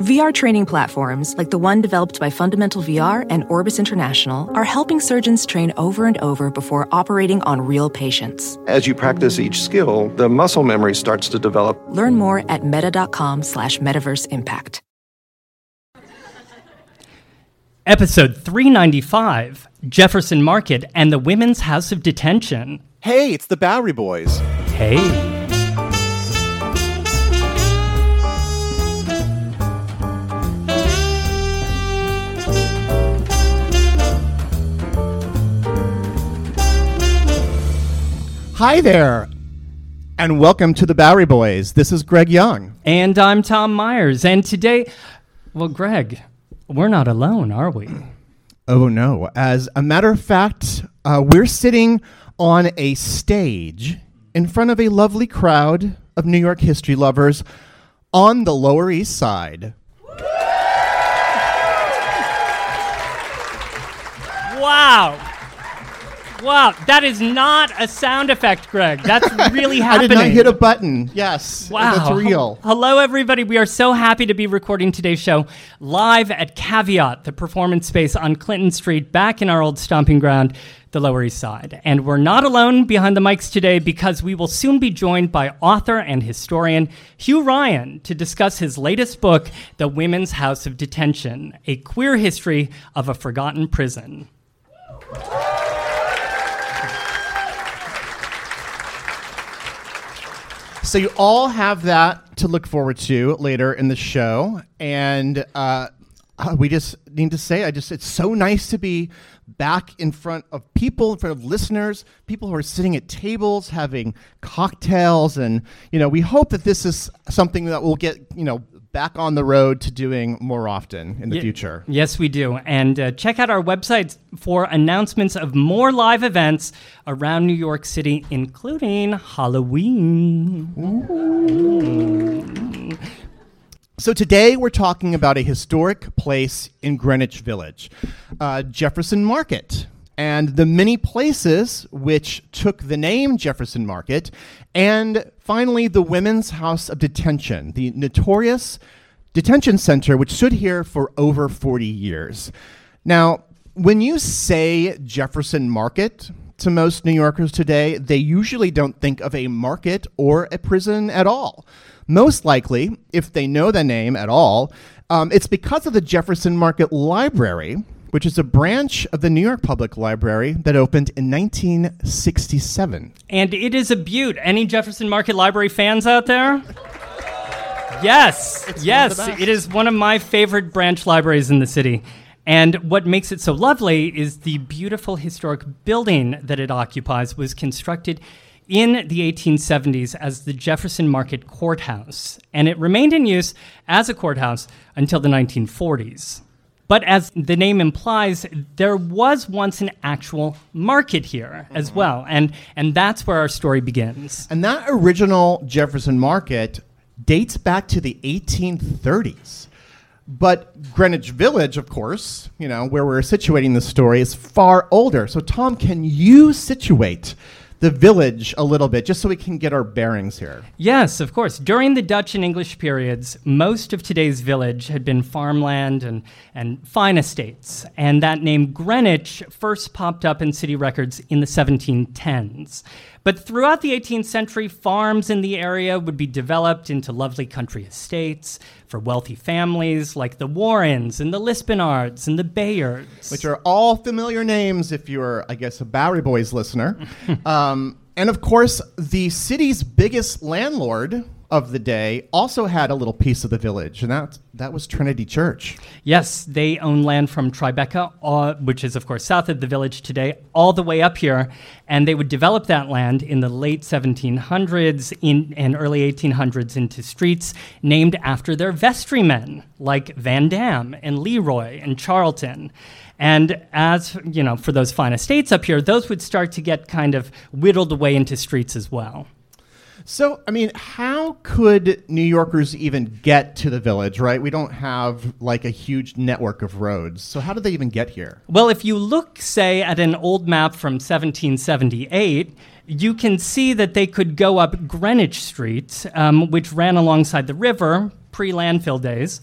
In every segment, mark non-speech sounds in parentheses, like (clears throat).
VR training platforms, like the one developed by Fundamental VR and Orbis International, are helping surgeons train over and over before operating on real patients. As you practice each skill, the muscle memory starts to develop. Learn more at meta.com slash metaverse impact. Episode 395 Jefferson Market and the Women's House of Detention. Hey, it's the Bowery Boys. Hey. Hi there, and welcome to the Bowery Boys. This is Greg Young. And I'm Tom Myers. And today, well, Greg, we're not alone, are we? (clears throat) Oh no! As a matter of fact, uh, we're sitting on a stage in front of a lovely crowd of New York history lovers on the Lower East Side. Wow. Wow, that is not a sound effect, Greg. That's (laughs) really happening. I did not hit a button. Yes, Wow. that's real. Hello, everybody. We are so happy to be recording today's show live at Caveat, the performance space on Clinton Street, back in our old stomping ground, the Lower East Side. And we're not alone behind the mics today because we will soon be joined by author and historian Hugh Ryan to discuss his latest book, The Women's House of Detention A Queer History of a Forgotten Prison. So you all have that to look forward to later in the show, and uh, uh, we just need to say, I just it's so nice to be back in front of people, in front of listeners, people who are sitting at tables having cocktails, and you know, we hope that this is something that we'll get you know back on the road to doing more often in the Ye- future. Yes, we do. And uh, check out our website for announcements of more live events around New York City, including Halloween. So today we're talking about a historic place in Greenwich Village, uh, Jefferson Market, and the many places which took the name Jefferson Market, and finally the Women's House of Detention, the notorious detention center which stood here for over 40 years. Now, when you say Jefferson Market, to most New Yorkers today, they usually don't think of a market or a prison at all. Most likely, if they know the name at all, um, it's because of the Jefferson Market Library, which is a branch of the New York Public Library that opened in 1967. And it is a beaut. Any Jefferson Market Library fans out there? Yes, yes, it is one of my favorite branch libraries in the city. And what makes it so lovely is the beautiful historic building that it occupies was constructed in the 1870s as the Jefferson Market Courthouse, and it remained in use as a courthouse until the 1940s. But as the name implies, there was once an actual market here as mm-hmm. well, and, and that's where our story begins. And that original Jefferson Market dates back to the 1830s. But Greenwich Village, of course, you know, where we're situating the story, is far older. So, Tom, can you situate the village a little bit just so we can get our bearings here? Yes, of course. During the Dutch and English periods, most of today's village had been farmland and, and fine estates. And that name Greenwich first popped up in city records in the 1710s. But throughout the 18th century, farms in the area would be developed into lovely country estates for wealthy families like the Warrens and the Lispenards and the Bayards. which are all familiar names if you're, I guess, a Bowery Boys listener. (laughs) um, and of course, the city's biggest landlord of the day also had a little piece of the village, and that that was Trinity Church. Yes, they own land from Tribeca, uh, which is of course south of the village today, all the way up here, and they would develop that land in the late 1700s in, and early 1800s into streets named after their vestrymen, like Van Dam and Leroy and Charlton. And as you know, for those fine estates up here, those would start to get kind of whittled away into streets as well. So, I mean, how could New Yorkers even get to the village, right? We don't have like a huge network of roads. So, how did they even get here? Well, if you look, say, at an old map from 1778, you can see that they could go up Greenwich Street, um, which ran alongside the river pre landfill days,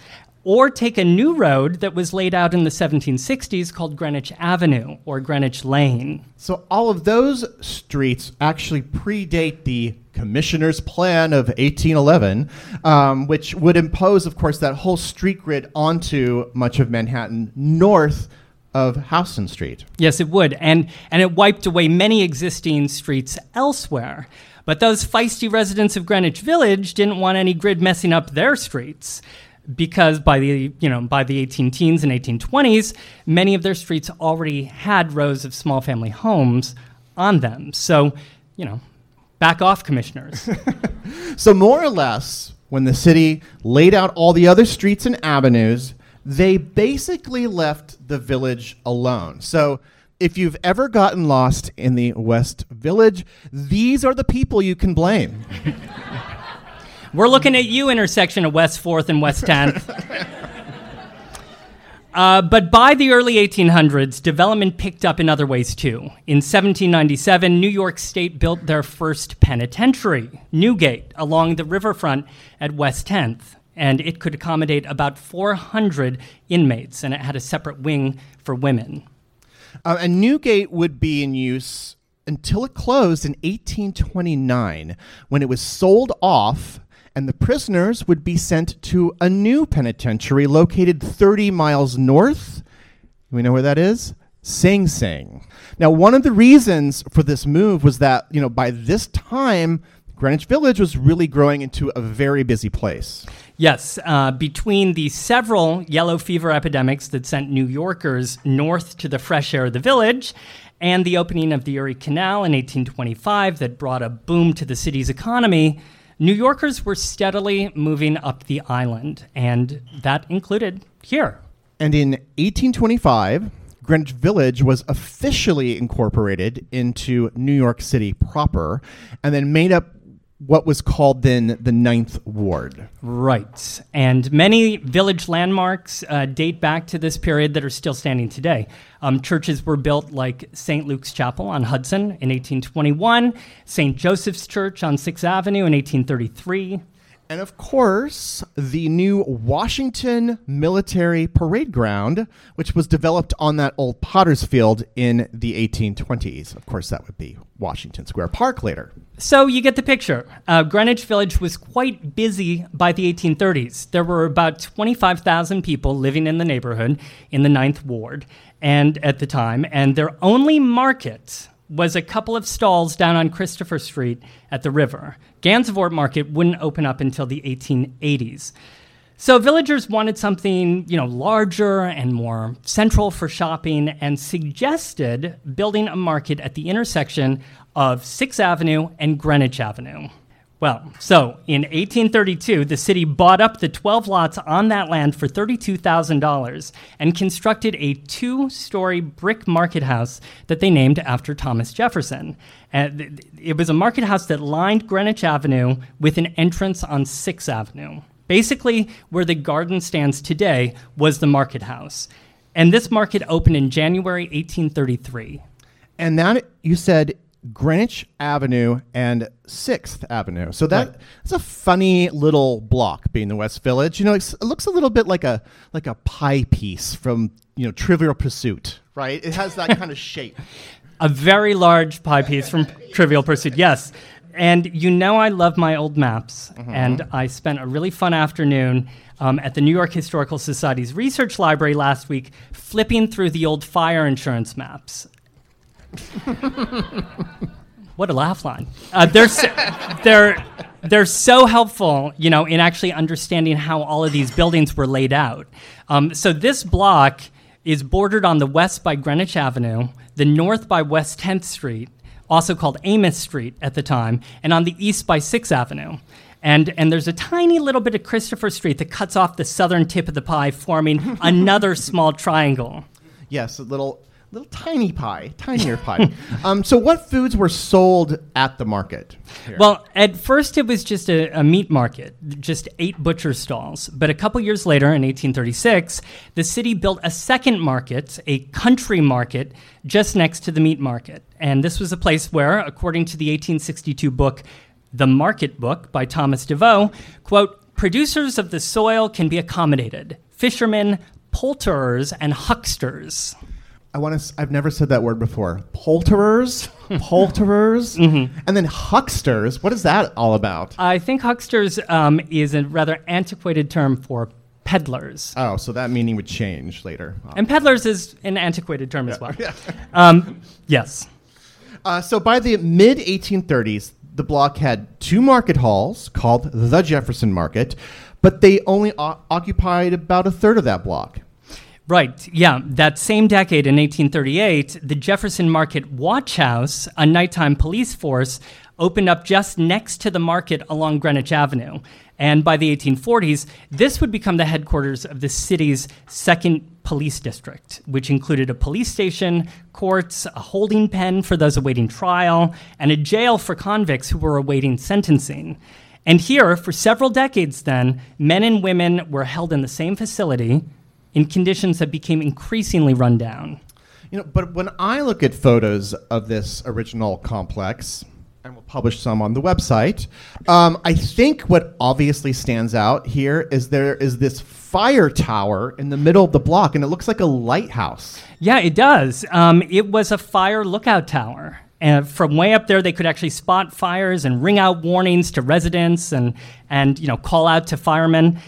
or take a new road that was laid out in the 1760s called Greenwich Avenue or Greenwich Lane. So all of those streets actually predate the Commissioner's Plan of 1811, um, which would impose, of course, that whole street grid onto much of Manhattan north of Houston Street. Yes, it would. And, and it wiped away many existing streets elsewhere. But those feisty residents of Greenwich Village didn't want any grid messing up their streets because by the you know by the 18 teens and 1820s, many of their streets already had rows of small family homes on them. So, you know, back off, commissioners. (laughs) so more or less, when the city laid out all the other streets and avenues, they basically left the village alone. So if you've ever gotten lost in the West Village, these are the people you can blame. (laughs) We're looking at you, intersection of West 4th and West 10th. (laughs) Uh, but by the early 1800s, development picked up in other ways too. In 1797, New York State built their first penitentiary, Newgate, along the riverfront at West 10th. And it could accommodate about 400 inmates, and it had a separate wing for women. Uh, and Newgate would be in use until it closed in 1829 when it was sold off and the prisoners would be sent to a new penitentiary located 30 miles north. We know where that is? Sing Sing. Now, one of the reasons for this move was that, you know, by this time, Greenwich Village was really growing into a very busy place. Yes, uh, between the several yellow fever epidemics that sent New Yorkers north to the fresh air of the village, and the opening of the Erie Canal in 1825 that brought a boom to the city's economy, New Yorkers were steadily moving up the island, and that included here. And in 1825, Greenwich Village was officially incorporated into New York City proper and then made up what was called then the Ninth Ward. Right. And many village landmarks uh, date back to this period that are still standing today. Um, churches were built like St. Luke's Chapel on Hudson in 1821, St. Joseph's Church on 6th Avenue in 1833. And of course, the new Washington Military Parade Ground, which was developed on that old Potter's Field in the 1820s. Of course, that would be Washington Square Park later. So you get the picture. Uh, Greenwich Village was quite busy by the 1830s. There were about 25,000 people living in the neighborhood in the Ninth Ward and at the time, and their only market was a couple of stalls down on Christopher Street at the river. Gansevoort Market wouldn't open up until the 1880s. So villagers wanted something, you know, larger and more central for shopping and suggested building a market at the intersection of 6th Avenue and Greenwich Avenue. Well, so in 1832, the city bought up the 12 lots on that land for $32,000 and constructed a two story brick market house that they named after Thomas Jefferson. Uh, and it was a market house that lined Greenwich Avenue with an entrance on 6th Avenue. Basically, where the garden stands today was the market house. And this market opened in January 1833. And that, you said, Greenwich Avenue and Sixth Avenue. So that, right. that's a funny little block, being the West Village. You know, it looks a little bit like a like a pie piece from you know Trivial Pursuit, right? It has that kind of (laughs) shape. A very large pie piece from Trivial Pursuit. Yes. And you know, I love my old maps, mm-hmm. and I spent a really fun afternoon um, at the New York Historical Society's research library last week, flipping through the old fire insurance maps. (laughs) what a laugh line. Uh, they're, they're, they're so helpful, you know, in actually understanding how all of these buildings were laid out. Um, so this block is bordered on the west by Greenwich Avenue, the north by West 10th Street, also called Amos Street at the time, and on the east by 6th Avenue. And, and there's a tiny little bit of Christopher Street that cuts off the southern tip of the pie, forming (laughs) another small triangle. Yes, a little little tiny pie, tinier pie. (laughs) Um, so, what foods were sold at the market? here? Well, at first it was just a, a meat market, just eight butcher stalls. But a couple years later, in 1836, the city built a second market, a country market, just next to the meat market. And this was a place where, according to the 1862 book, The Market Book by Thomas DeVoe, quote, producers of the soil can be accommodated, fishermen, poulterers, and hucksters. I want to. I've never said that word before. Poulterers, (laughs) poulterers, Mm-hmm. and then hucksters. What is that all about? I think hucksters um, is a rather antiquated term for peddlers. Oh, so that meaning would change later. And peddlers is an antiquated term as well. (laughs) Um, yes. Uh, so by the mid 1830s, the block had two market halls called the Jefferson Market, but they only o- occupied about a third of that block. Right. Yeah. That same decade in 1838, the Jefferson Market Watch House, a nighttime police force, opened up just next to the market along Greenwich Avenue. And by the 1840s, this would become the headquarters of the city's second police district, which included a police station, courts, a holding pen for those awaiting trial, and a jail for convicts who were awaiting sentencing. And here, for several decades then, men and women were held in the same facility in conditions that became increasingly run down. You know, but when I look at photos of this original complex, and we'll publish some on the website, um, I think what obviously stands out here is there is this fire tower in the middle of the block, and it looks like a lighthouse. Yeah, it does. Um, it was a fire lookout tower. And from way up there, they could actually spot fires and ring out warnings to residents and, and you know, call out to firemen.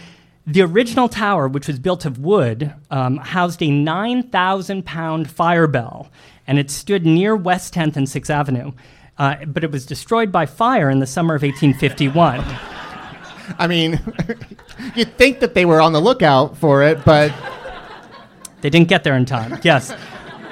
The original tower, which was built of wood, um, housed a 9,000 pound fire bell, and it stood near West 10th and 6th Avenue. Uh, but it was destroyed by fire in the summer of 1851. I mean, (laughs) you'd think that they were on the lookout for it, but They didn't get there in time. Yes.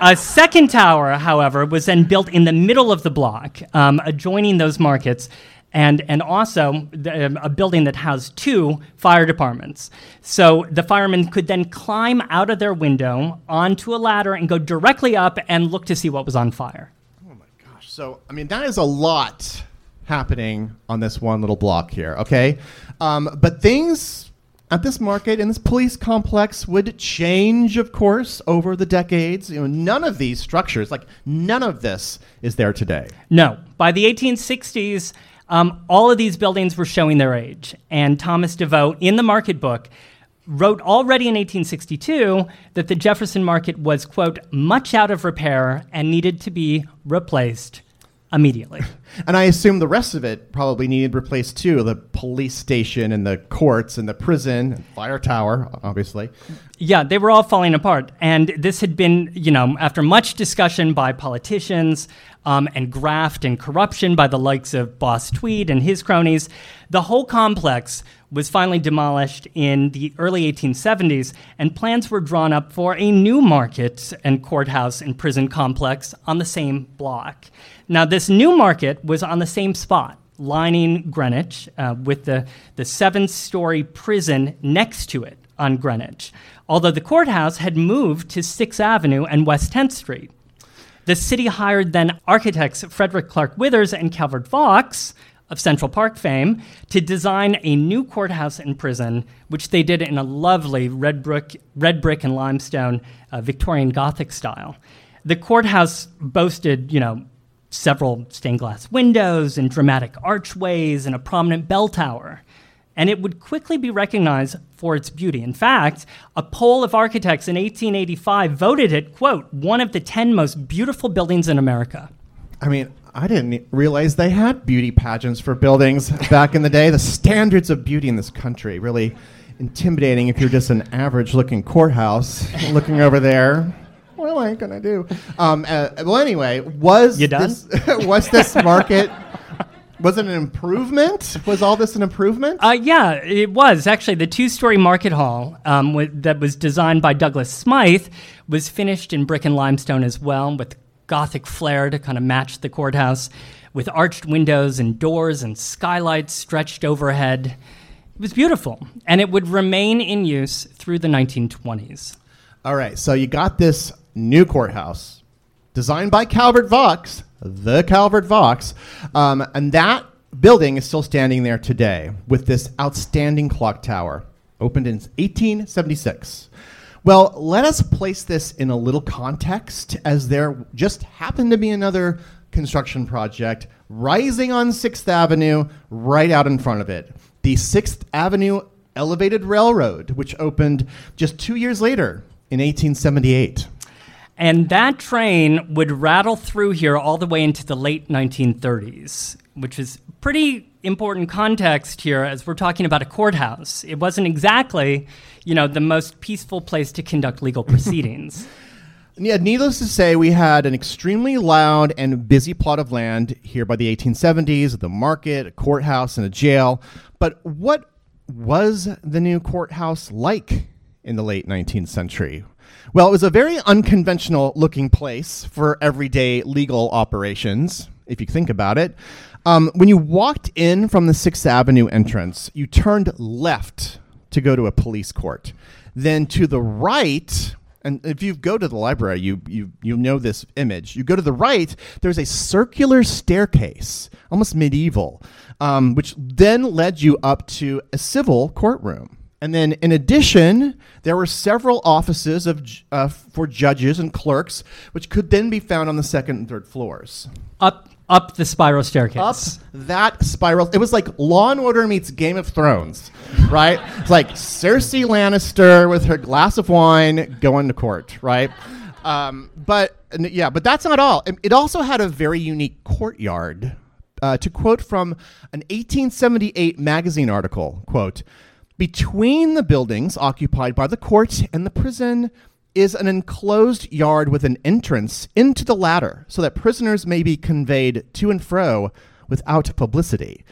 A second tower, however, was then built in the middle of the block, um, adjoining those markets, and, and also the, um, a building that housed two fire departments. So the firemen could then climb out of their window onto a ladder and go directly up and look to see what was on fire. Oh my gosh, so I mean that is a lot happening on this one little block here. Okay, um, but things at this market and this police complex would change, of course, over the decades. You know, none of these structures, like none of this, is there today. No. By the 1860s, um, all of these buildings were showing their age. And Thomas DeVoe, in the market book, wrote already in 1862 that the Jefferson Market was, quote, much out of repair and needed to be replaced immediately. And I assume the rest of it probably needed replaced too. The police station and the courts and the prison, and fire tower, obviously. Yeah, they were all falling apart. And this had been, you know, after much discussion by politicians um, and graft and corruption by the likes of Boss Tweed and his cronies, the whole complex was finally demolished in the early 1870s, and plans were drawn up for a new market and courthouse and prison complex on the same block. Now, this new market was on the same spot lining Greenwich, uh, with the, the seven story prison next to it on Greenwich, although the courthouse had moved to 6th Avenue and West 10th Street. The city hired then architects Frederick Clarke Withers and Calvert Vaux of Central Park fame to design a new courthouse and prison, which they did in a lovely red brick, red brick and limestone uh, Victorian Gothic style. The courthouse boasted, you know, several stained glass windows and dramatic archways and a prominent bell tower. And it would quickly be recognized for its beauty. In fact, a poll of architects in 1885 voted it, quote, one of the 10 most beautiful buildings in America. I mean, I didn't realize they had beauty pageants for buildings (laughs) back in the day. The standards of beauty in this country really intimidating if you're just an average looking courthouse looking over there. What am I gonna do? Um, uh, well, anyway, was You done? this (laughs) was this market Was it an improvement? Was all this an improvement? Uh, yeah, it was actually the two-story market hall um, w- that was designed by Douglas Smythe was finished in brick and limestone as well, with Gothic flair to kind of match the courthouse, with arched windows and doors and skylights stretched overhead. It was beautiful, and it would remain in use through the 1920s. All right, so you got this new courthouse designed by Calvert Vaux, the Calvert Vaux, um, and that building is still standing there today with this outstanding clock tower, opened in 1876. Well, let us place this in a little context as there just happened to be another construction project rising on 6th Avenue right out in front of it. The 6th Avenue Elevated Railroad, which opened just two years later in 1878. And that train would rattle through here all the way into the late 1930s, which is pretty important context here as we're talking about a courthouse. It wasn't exactly, you know, the most peaceful place to conduct legal (laughs) proceedings. Yeah, needless to say, we had an extremely loud and busy plot of land here by the 1870s, the market, a courthouse, and a jail. But what was the new courthouse like in the late 19th century? Well, it was a very unconventional looking place for everyday legal operations, if you think about it. Um, when you walked in from the Sixth Avenue entrance, you turned left to go to a police court. Then to the right, and if you go to the library, you, you, you know this image. You go to the right, there's a circular staircase, almost medieval, um, which then led you up to a civil courtroom. And then, in addition, there were several offices of, uh, for judges and clerks, which could then be found on the second and third floors. up up the spiral staircase. Up that spiral. It was like Law and Order meets Game of Thrones, right? (laughs) It's like Cersei Lannister with her glass of wine going to court, right? Um, but yeah, but that's not all. It, it also had a very unique courtyard. Uh, to quote from an 1878 magazine article, quote, between the buildings occupied by the court and the prison is an enclosed yard with an entrance into the latter so that prisoners may be conveyed to and fro without publicity.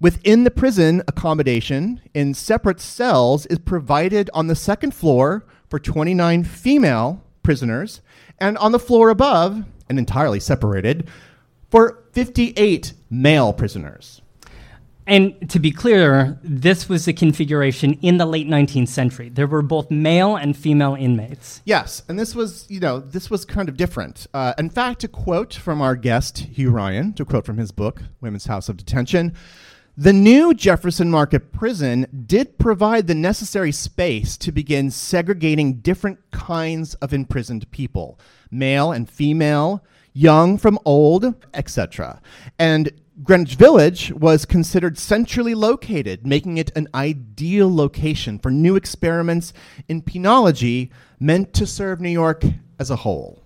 Within the prison, accommodation in separate cells is provided on the second floor for 29 female prisoners, and on the floor above, and entirely separated, for 58 male prisoners. And to be clear, this was the configuration in the late 19th century. There were both male and female inmates. Yes, and this was, you know, this was kind of different. Uh, in fact, to quote from our guest, Hugh Ryan, to quote from his book, Women's House of Detention, the new Jefferson Market prison did provide the necessary space to begin segregating different kinds of imprisoned people, male and female, young from old, etc. And Greenwich Village was considered centrally located, making it an ideal location for new experiments in penology meant to serve New York as a whole.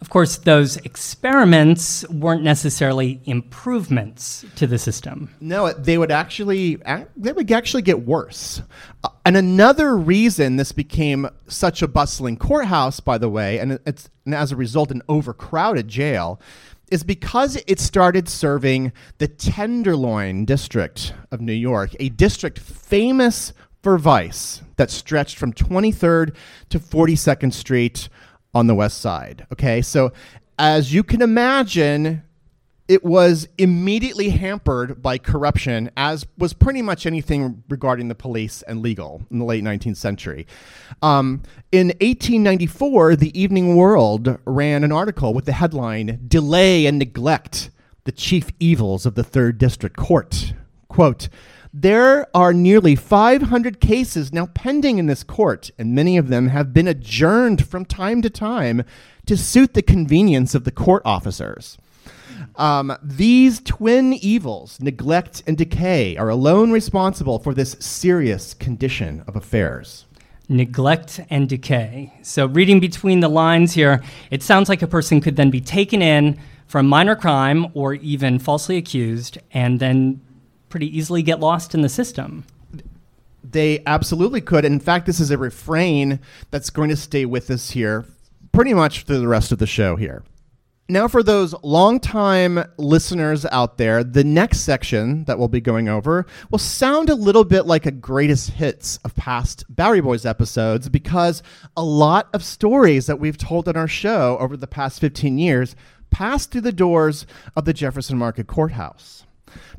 Of course, those experiments weren't necessarily improvements to the system. No, they would actually they would actually get worse. Uh, and another reason this became such a bustling courthouse, by the way, and it's and as a result an overcrowded jail, is because it started serving the Tenderloin district of New York, a district famous for vice that stretched from 23rd to 42nd Street on the west side. Okay, so as you can imagine, it was immediately hampered by corruption, as was pretty much anything regarding the police and legal in the late 19th century. Um, in 1894, the Evening World ran an article with the headline Delay and Neglect, the Chief Evils of the Third District Court. Quote, there are nearly 500 cases now pending in this court, and many of them have been adjourned from time to time to suit the convenience of the court officers. Um, these twin evils, neglect and decay, are alone responsible for this serious condition of affairs. Neglect and decay. So, reading between the lines here, it sounds like a person could then be taken in for a minor crime or even falsely accused and then pretty easily get lost in the system. They absolutely could. In fact, this is a refrain that's going to stay with us here pretty much through the rest of the show here. Now, for those longtime listeners out there, the next section that we'll be going over will sound a little bit like a greatest hits of past Bowery Boys episodes because a lot of stories that we've told on our show over the past 15 years passed through the doors of the Jefferson Market Courthouse.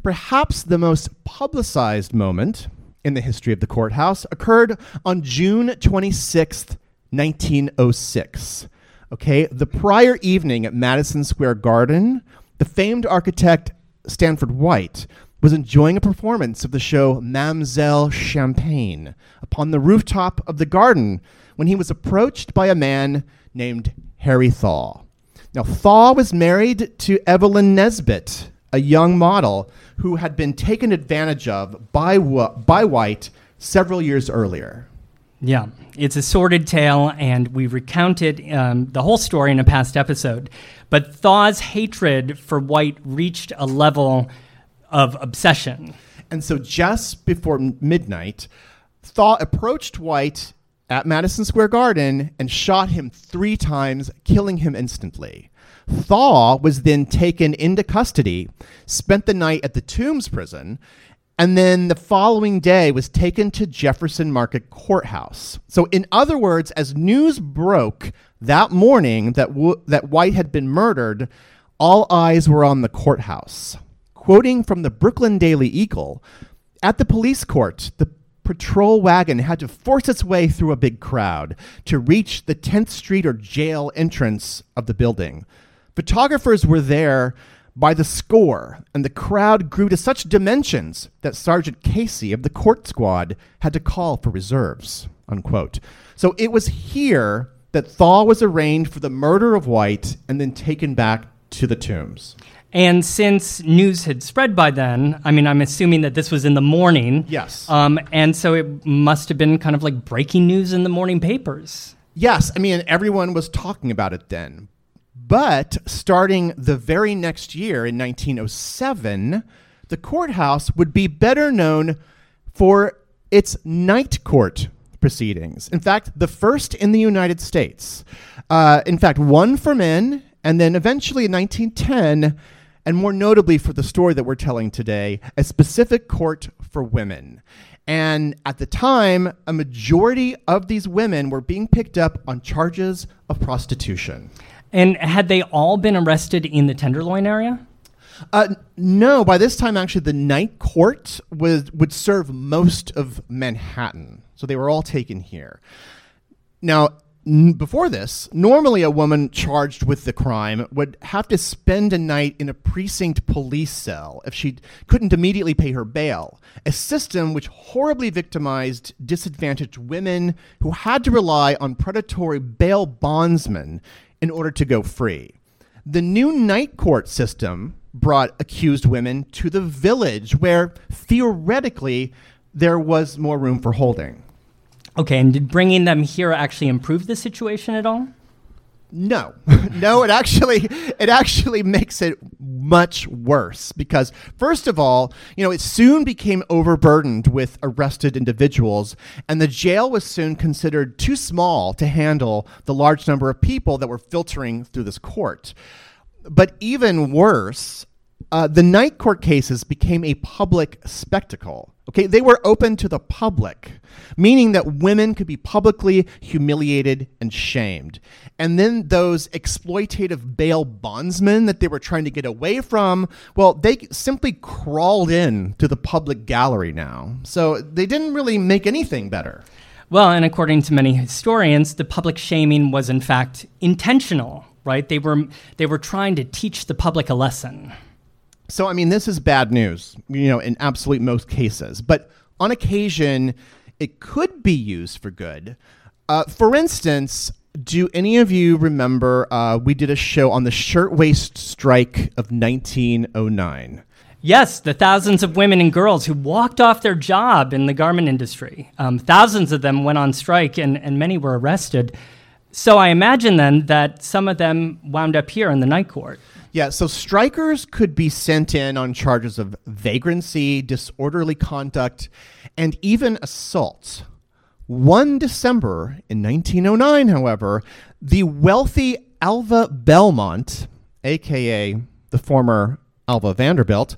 Perhaps the most publicized moment in the history of the courthouse occurred on June 26th, 1906. Okay, the prior evening at Madison Square Garden, the famed architect Stanford White was enjoying a performance of the show Mam'zelle Champagne upon the rooftop of the garden when he was approached by a man named Harry Thaw. Now, Thaw was married to Evelyn Nesbit, a young model who had been taken advantage of by, by White several years earlier. Yeah, it's a sordid tale, and we recounted um, the whole story in a past episode. But Thaw's hatred for White reached a level of obsession. And so, just before midnight, Thaw approached White at Madison Square Garden and shot him three times, killing him instantly. Thaw was then taken into custody, spent the night at the Tombs prison, and then the following day was taken to Jefferson Market Courthouse. So, in other words, as news broke that morning that, w- that White had been murdered, all eyes were on the courthouse. Quoting from the Brooklyn Daily Eagle, at the police court, the patrol wagon had to force its way through a big crowd to reach the 10th Street or jail entrance of the building. Photographers were there by the score, and the crowd grew to such dimensions that Sergeant Casey of the court squad had to call for reserves. Unquote. So it was here that Thaw was arraigned for the murder of White and then taken back to the tombs. And since news had spread by then, I mean, I'm assuming that this was in the morning. Yes. Um, and so it must have been kind of like breaking news in the morning papers. Yes, I mean, everyone was talking about it then. But starting the very next year in 1907, the courthouse would be better known for its night court proceedings. In fact, the first in the United States. Uh, in fact, one for men, and then eventually in 1910, and more notably for the story that we're telling today, a specific court for women. And at the time, a majority of these women were being picked up on charges of prostitution. And had they all been arrested in the Tenderloin area? Uh, no, by this time, actually, the night court was, would serve most of Manhattan. So they were all taken here. Now, n- before this, normally a woman charged with the crime would have to spend a night in a precinct police cell if she couldn't immediately pay her bail, a system which horribly victimized disadvantaged women who had to rely on predatory bail bondsmen in order to go free. The new night court system brought accused women to the village where theoretically there was more room for holding. Okay, and did bringing them here actually improve the situation at all? No, (laughs) no, it actually it actually makes it much worse because first of all, you know, it soon became overburdened with arrested individuals, and the jail was soon considered too small to handle the large number of people that were filtering through this court. But even worse, uh, the night court cases became a public spectacle. Okay, they were open to the public, meaning that women could be publicly humiliated and shamed. And then those exploitative bail bondsmen that they were trying to get away from, well, they simply crawled in to the public gallery now. So they didn't really make anything better. Well, and according to many historians, the public shaming was in fact intentional, right? They were they were trying to teach the public a lesson. So, I mean, this is bad news, you know, in absolute most cases. But on occasion, it could be used for good. Uh, for instance, do any of you remember uh, we did a show on the shirtwaist strike of 1909? Yes, the thousands of women and girls who walked off their job in the garment industry. Um, thousands of them went on strike and, and many were arrested. So I imagine then that some of them wound up here in the night court. Yeah, so strikers could be sent in on charges of vagrancy, disorderly conduct, and even assault. One December in 1909, however, the wealthy Alva Belmont aka the former Alva Vanderbilt,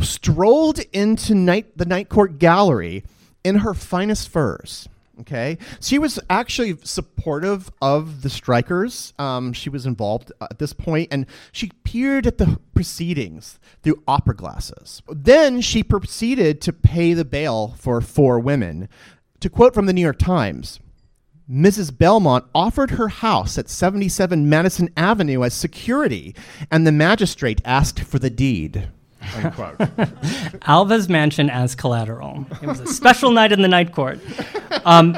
strolled into night, the Night Court gallery in her finest furs. Okay, she was actually supportive of the strikers. Um, she was involved at this point, and she peered at the proceedings through opera glasses. Then she proceeded to pay the bail for four women. To quote from the New York Times, Mrs. Belmont offered her house at 77 Madison Avenue as security, and the magistrate asked for the deed. (laughs) Alva's mansion as collateral. It was a special night in the night court. Um,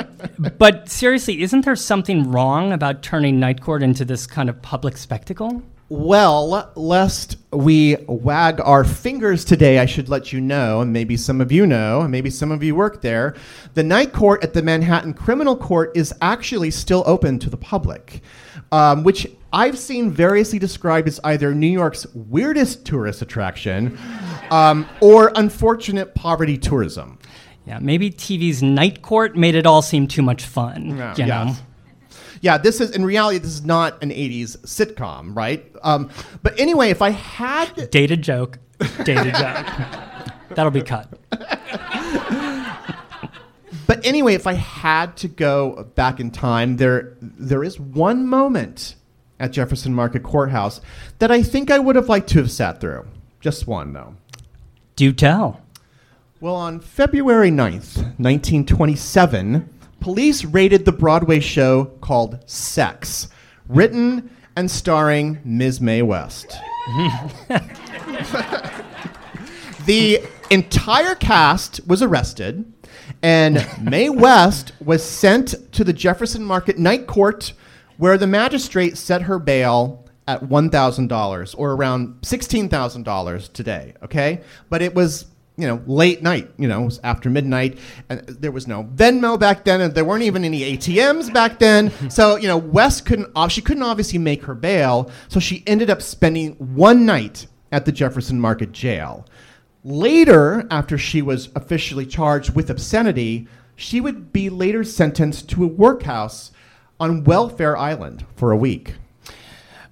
but seriously, isn't there something wrong about turning night court into this kind of public spectacle? Well, lest we wag our fingers today, I should let you know, and maybe some of you know, and maybe some of you work there, the night court at the Manhattan Criminal Court is actually still open to the public, um, which I've seen variously described as either New York's weirdest tourist attraction (laughs) um, or unfortunate poverty tourism. Yeah, maybe TV's Night Court made it all seem too much fun. Yeah, you know? yes. Yeah, this is in reality this is not an '80s sitcom, right? Um, but anyway, if I had dated joke, dated joke, (laughs) that'll be cut. (laughs) but anyway, if I had to go back in time, there there is one moment at Jefferson Market Courthouse that I think I would have liked to have sat through. Just one, though. Do tell. Well, on February 9th, 1927, police raided the Broadway show called Sex, written and starring Ms. Mae West. (laughs) the entire cast was arrested, and Mae West was sent to the Jefferson Market Night Court, where the magistrate set her bail at $1,000 or around $16,000 today, okay? But it was you know, late night, you know, it was after midnight, and there was no Venmo back then, and there weren't even any ATMs back then. (laughs) so, you know, West couldn't, she couldn't obviously make her bail, so she ended up spending one night at the Jefferson Market jail. Later, after she was officially charged with obscenity, she would be later sentenced to a workhouse on Welfare Island for a week.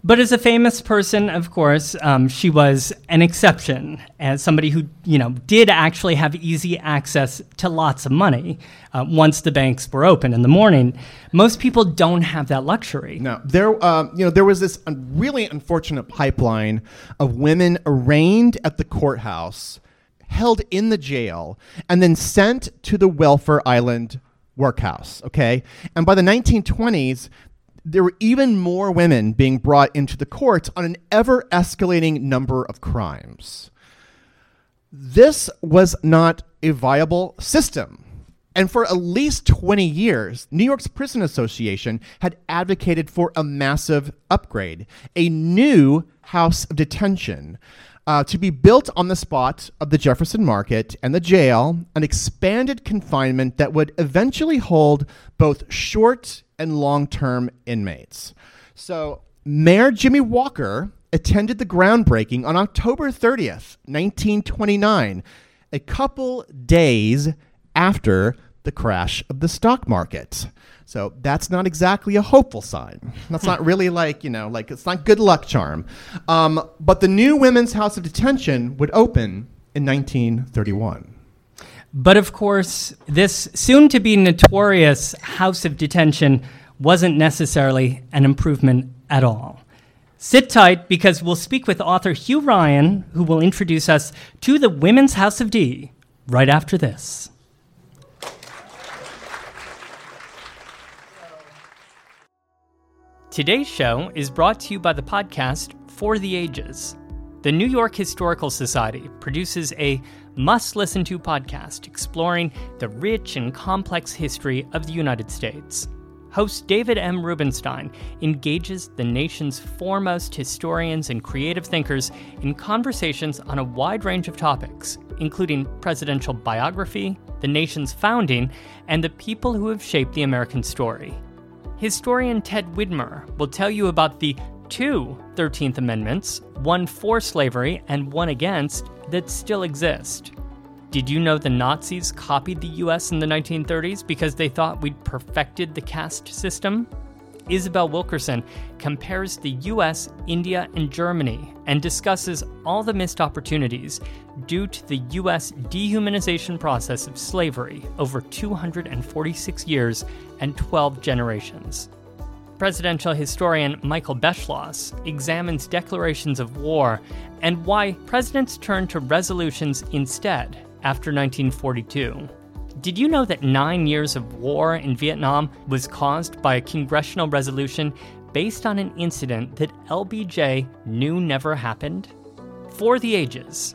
But as a famous person, of course, um, she was an exception as somebody who, you know, did actually have easy access to lots of money uh, once the banks were open in the morning. Most people don't have that luxury. No, there, uh, you know, there was this really unfortunate pipeline of women arraigned at the courthouse, held in the jail, and then sent to the Welfare Island workhouse. Okay, and by the 1920s, there were even more women being brought into the courts on an ever escalating number of crimes. This was not a viable system. And for at least 20 years, New York's Prison Association had advocated for a massive upgrade, a new house of detention uh, to be built on the spot of the Jefferson Market and the jail, an expanded confinement that would eventually hold both short and long term inmates. So, Mayor Jimmy Walker attended the groundbreaking on October 30th, 1929, a couple days after the crash of the stock market. So that's not exactly a hopeful sign. That's not really like, you know, like it's not good luck charm. Um, but the new Women's House of Detention would open in 1931. But of course, this soon to be notorious house of detention wasn't necessarily an improvement at all. Sit tight because we'll speak with author Hugh Ryan, who will introduce us to the Women's House of D right after this. Today's show is brought to you by the podcast For the Ages. The New York Historical Society produces a must listen to podcast exploring the rich and complex history of the United States. Host David M. Rubenstein engages the nation's foremost historians and creative thinkers in conversations on a wide range of topics, including presidential biography, the nation's founding, and the people who have shaped the American story. Historian Ted Widmer will tell you about the two 13th Amendments, one for slavery and one against, that still exist. Did you know the Nazis copied the US in the 1930s because they thought we'd perfected the caste system? Isabel Wilkerson compares the US, India, and Germany and discusses all the missed opportunities due to the US dehumanization process of slavery over 246 years and 12 generations. Presidential historian Michael Beschloss examines declarations of war and why presidents turned to resolutions instead after 1942. Did you know that nine years of war in Vietnam was caused by a congressional resolution based on an incident that LBJ knew never happened? For the Ages,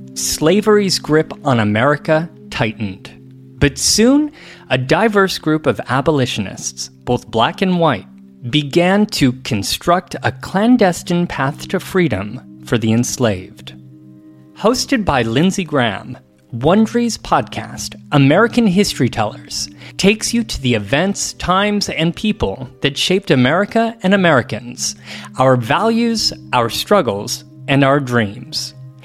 slavery's grip on America tightened. But soon, a diverse group of abolitionists, both black and white, began to construct a clandestine path to freedom for the enslaved. Hosted by Lindsay Graham, Wondery's podcast, American History Tellers, takes you to the events, times, and people that shaped America and Americans, our values, our struggles, and our dreams.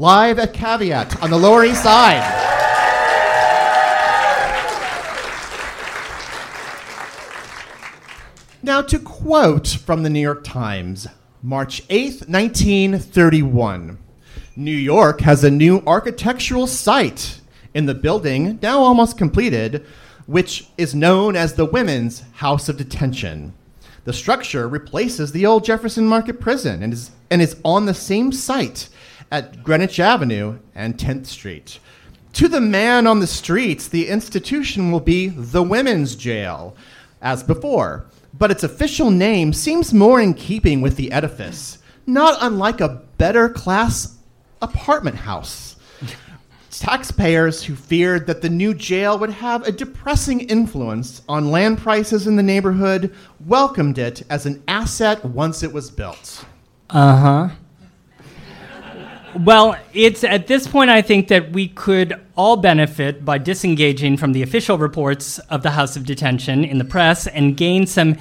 live at Caveat on the Lower East Side. Now, to quote from the New York Times, March 8th, 1931. New York has a new architectural site in the building, now almost completed, which is known as the Women's House of Detention. The structure replaces the old Jefferson Market Prison and is, and is on the same site at Greenwich Avenue and 10th Street. To the man on the streets, the institution will be the Women's Jail, as before but its official name seems more in keeping with the edifice, not unlike a better class apartment house. Taxpayers who feared that the new jail would have a depressing influence on land prices in the neighborhood welcomed it as an asset once it was built. Uh huh. Well, it's at this point I think that we could all benefit by disengaging from the official reports of the House of Detention in the press and gain some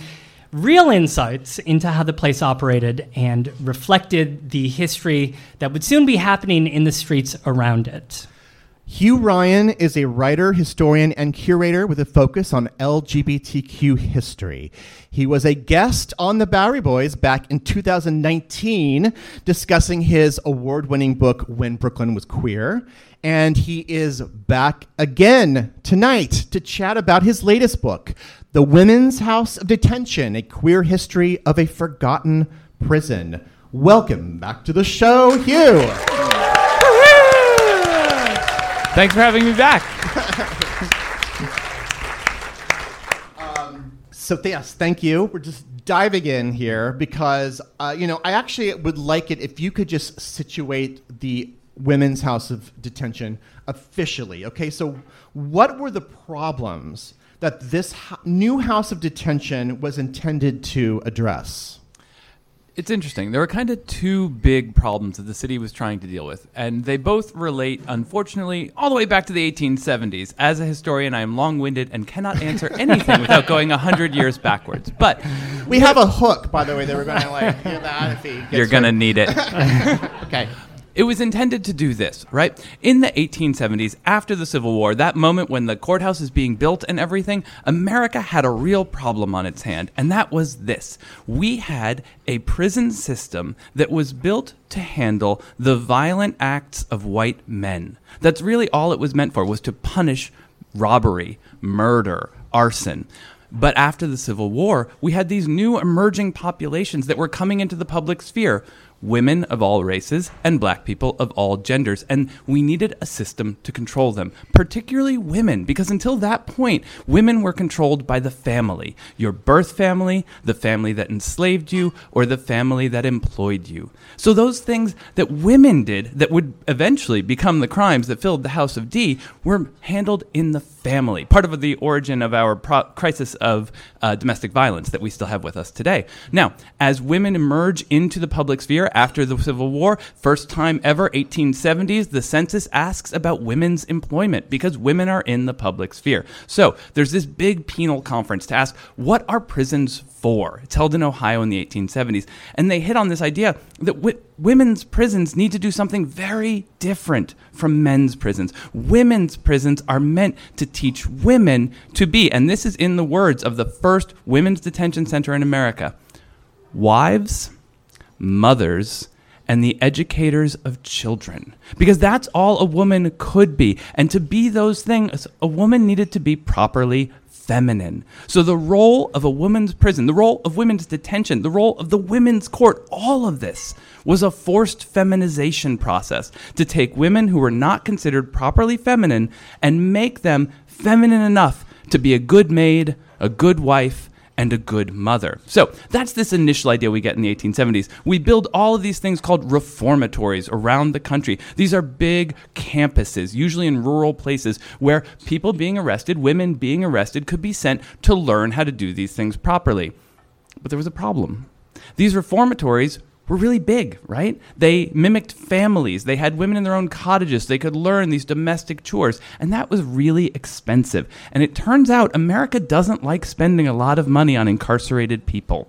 real insights into how the place operated and reflected the history that would soon be happening in the streets around it. Hugh Ryan is a writer, historian, and curator with a focus on LGBTQ history. He was a guest on the Bowery Boys back in 2019 discussing his award winning book, When Brooklyn Was Queer. And he is back again tonight to chat about his latest book, The Women's House of Detention A Queer History of a Forgotten Prison. Welcome back to the show, Hugh. Thanks for having me back. um, so yes, thank you. We're just diving in here because uh, you know I actually would like it if you could just situate the women's house of detention officially. Okay, so what were the problems that this ho- new house of detention was intended to address? It's interesting. There were kind of two big problems that the city was trying to deal with, and they both relate, unfortunately, all the way back to the 1870s. As a historian, I am long winded and cannot answer (laughs) anything without going 100 years backwards. But We have a hook, by the way, that we're going to like (laughs) hear that if he gets you're going to need it. (laughs) Okay. It was intended to do this, right? In the 1870s, after the Civil War, that moment when the courthouse is being built and everything, America had a real problem on its hand, and that was this. We had a prison system that was built to handle the violent acts of white men. That's really all it was meant for, was to punish robbery, murder, arson. But after the Civil War, we had these new emerging populations that were coming into the public sphere women of all races and black people of all genders. And we needed a system to control them, particularly women, because until that point, women were controlled by the family your birth family, the family that enslaved you, or the family that employed you. So those things that women did that would eventually become the crimes that filled the House of D were handled in the family. Part of the origin of our pro- crisis of uh, domestic violence that we still have with us today. Now, as women emerge into the public sphere after the Civil War, first time ever, 1870s, the census asks about women's employment because women are in the public sphere. So there's this big penal conference to ask what are prisons for? It's held in Ohio in the 1870s. And they hit on this idea that wi- women's prisons need to do something very different from men's prisons. Women's prisons are meant to teach women to be, and this is in the words of the first women's detention center in America wives, mothers, and the educators of children. Because that's all a woman could be. And to be those things, a woman needed to be properly feminine. So the role of a woman's prison, the role of women's detention, the role of the women's court, all of this was a forced feminization process to take women who were not considered properly feminine and make them feminine enough to be a good maid, a good wife, and a good mother. So that's this initial idea we get in the 1870s. We build all of these things called reformatories around the country. These are big campuses, usually in rural places, where people being arrested, women being arrested, could be sent to learn how to do these things properly. But there was a problem. These reformatories were really big, right? They mimicked families. They had women in their own cottages. They could learn these domestic chores. And that was really expensive. And it turns out America doesn't like spending a lot of money on incarcerated people.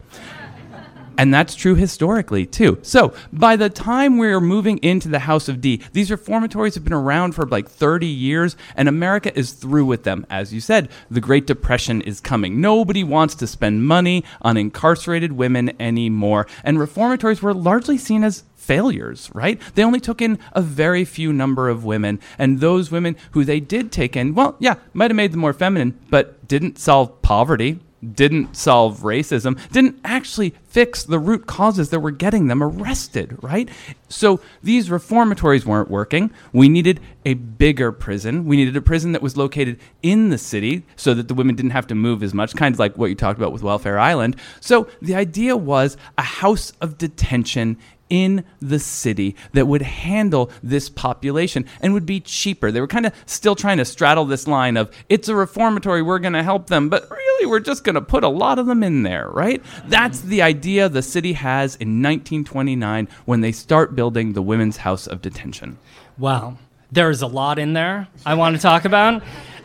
And that's true historically, too. So, by the time we're moving into the House of D, these reformatories have been around for like 30 years, and America is through with them. As you said, the Great Depression is coming. Nobody wants to spend money on incarcerated women anymore. And reformatories were largely seen as failures, right? They only took in a very few number of women, and those women who they did take in, well, yeah, might have made them more feminine, but didn't solve poverty, didn't solve racism, didn't actually fix the root causes that were getting them arrested, right? So these reformatories weren't working. We needed a bigger prison. We needed a prison that was located in the city so that the women didn't have to move as much, kind of like what you talked about with Welfare Island. So the idea was a house of detention in the city that would handle this population and would be cheaper. They were kind of still trying to straddle this line of it's a reformatory, we're going to help them, but really we're just going to put a lot of them in there, right? That's the idea the city has in 1929 when they start building the Women's House of Detention. Wow. There's a lot in there I want to talk about.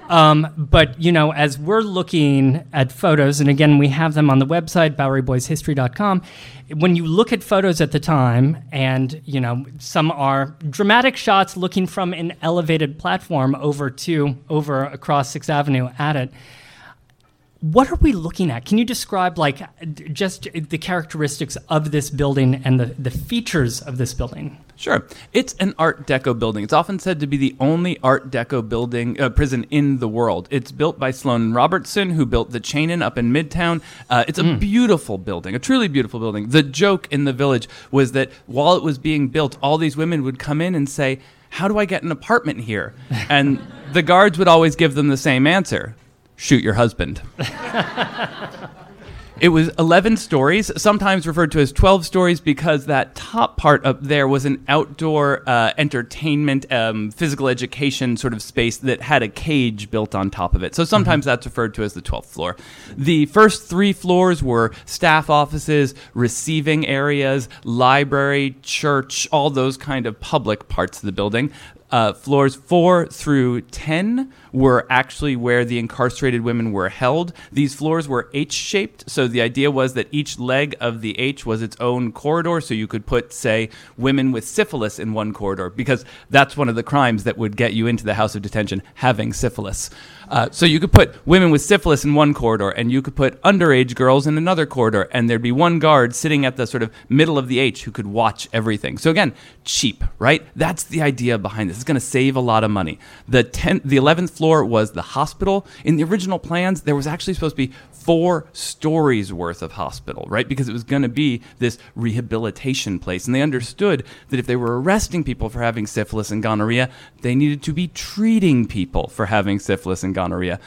Um, but, you know, as we're looking at photos, and again, we have them on the website, BoweryBoysHistory.com, when you look at photos at the time, and, you know, some are dramatic shots looking from an elevated platform over to, over across Sixth Avenue at it. What are we looking at? Can you describe, like, just the characteristics of this building and the, the features of this building? Sure. It's an Art Deco building. It's often said to be the only Art Deco building uh, prison in the world. It's built by Sloan Robertson, who built the Chanin up in Midtown. Uh, it's a beautiful building, a truly beautiful building. The joke in the village was that while it was being built, all these women would come in and say, "How do I get an apartment here?" And the guards would always give them the same answer: "Shoot your husband." It was 11 stories, sometimes referred to as 12 stories because that top part up there was an outdoor uh, entertainment, um, physical education sort of space that had a cage built on top of it. So sometimes that's referred to as the 12th floor. The first three floors were staff offices, receiving areas, library, church, all those kind of public parts of the building. Uh, floors four through 10 were actually where the incarcerated women were held. These floors were H shaped, so the idea was that each leg of the H was its own corridor, so you could put, say, women with syphilis in one corridor, because that's one of the crimes that would get you into the house of detention having syphilis. Uh, so you could put women with syphilis in one corridor, and you could put underage girls in another corridor, and there'd be one guard sitting at the sort of middle of the H who could watch everything. So again, cheap, right? That's the idea behind this. It's going to save a lot of money. The 10th, the 11th floor was the hospital. In the original plans, there was actually supposed to be four stories worth of hospital, right? Because it was going to be this rehabilitation place. And they understood that if they were arresting people for having syphilis and gonorrhea, they needed to be treating people for having syphilis and gonorrhea.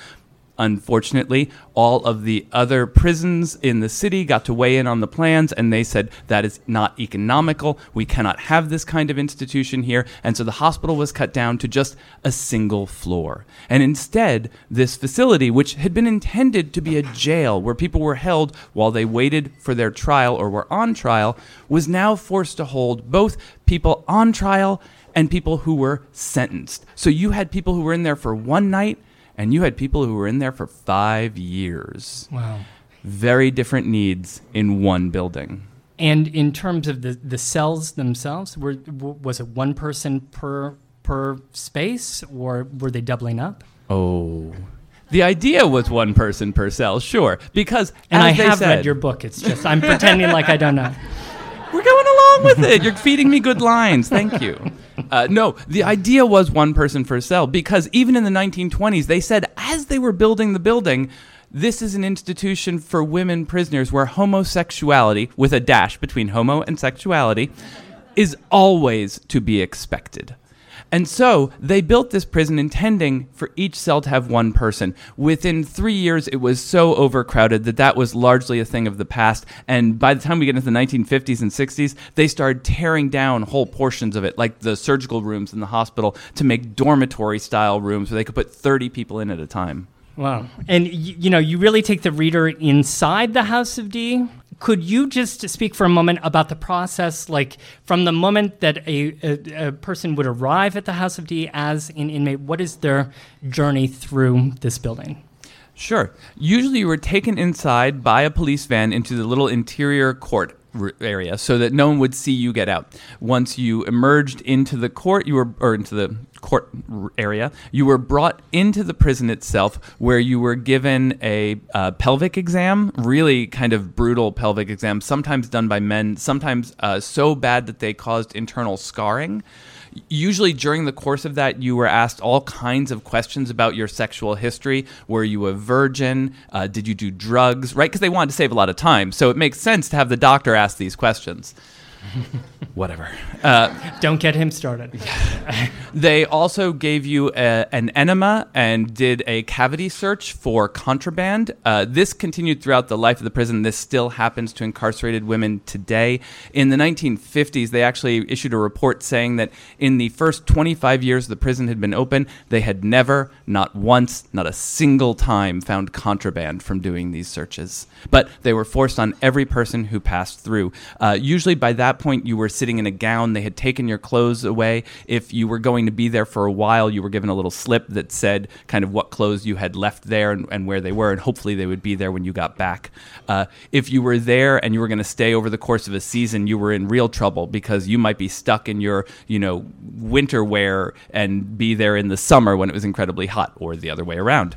Unfortunately, all of the other prisons in the city got to weigh in on the plans and they said that is not economical. We cannot have this kind of institution here. And so the hospital was cut down to just a single floor. And instead, this facility, which had been intended to be a jail where people were held while they waited for their trial or were on trial, was now forced to hold both people on trial and people who were sentenced. So you had people who were in there for one night and you had people who were in there for five years. Wow. Very different needs in one building. And in terms of the, the cells themselves, were, was it one person per per space, or were they doubling up? Oh. The idea was one person per cell, sure, because And as I they have said, read your book. It's just I'm pretending like I don't know. (laughs) We're going along with it. You're feeding me good lines. Thank you. Uh, no, the idea was one person per cell because even in the 1920s, they said as they were building the building, this is an institution for women prisoners where homosexuality, with a dash between homo and sexuality, is always to be expected. And so they built this prison intending for each cell to have one person. Within three years, it was so overcrowded that that was largely a thing of the past. And by the time we get into the 1950s and 60s, they started tearing down whole portions of it, like the surgical rooms in the hospital, to make dormitory style rooms where they could put 30 people in at a time. Wow. And you know, you really take the reader inside the House of D. Could you just speak for a moment about the process, like from the moment that a, a, a person would arrive at the House of D as an inmate, what is their journey through this building? Sure. Usually you were taken inside by a police van into the little interior court area so that no one would see you get out. Once you emerged into the court, you were or into the court area, you were brought into the prison itself where you were given a uh, pelvic exam, really kind of brutal pelvic exam, sometimes done by men, sometimes uh, so bad that they caused internal scarring usually during the course of that you were asked all kinds of questions about your sexual history. Were you a virgin? Uh, did you do drugs? Right? Because they wanted to save a lot of time. So it makes sense to have the doctor ask these questions (laughs) whatever uh, Don't get him started. (laughs) they also gave you a, an enema and did a cavity search for contraband. Uh, this continued throughout the life of the prison. This still happens to incarcerated women today. In the 1950s, they actually issued a report saying that in the first 25 years the prison had been open, they had never, not once, not a single time, found contraband from doing these searches. But they were forced on every person who passed through. Uh, usually by that point, you were sitting in a gown. They had taken your clothes away. If you were going to be there for a while, you were given a little slip that said kind of what clothes you had left there and, and where they were, and hopefully they would be there when you got back. Uh, if you were there and you were going to stay over the course of a season, you were in real trouble because you might be stuck in your, you know, winter wear and be there in the summer when it was incredibly hot, or the other way around.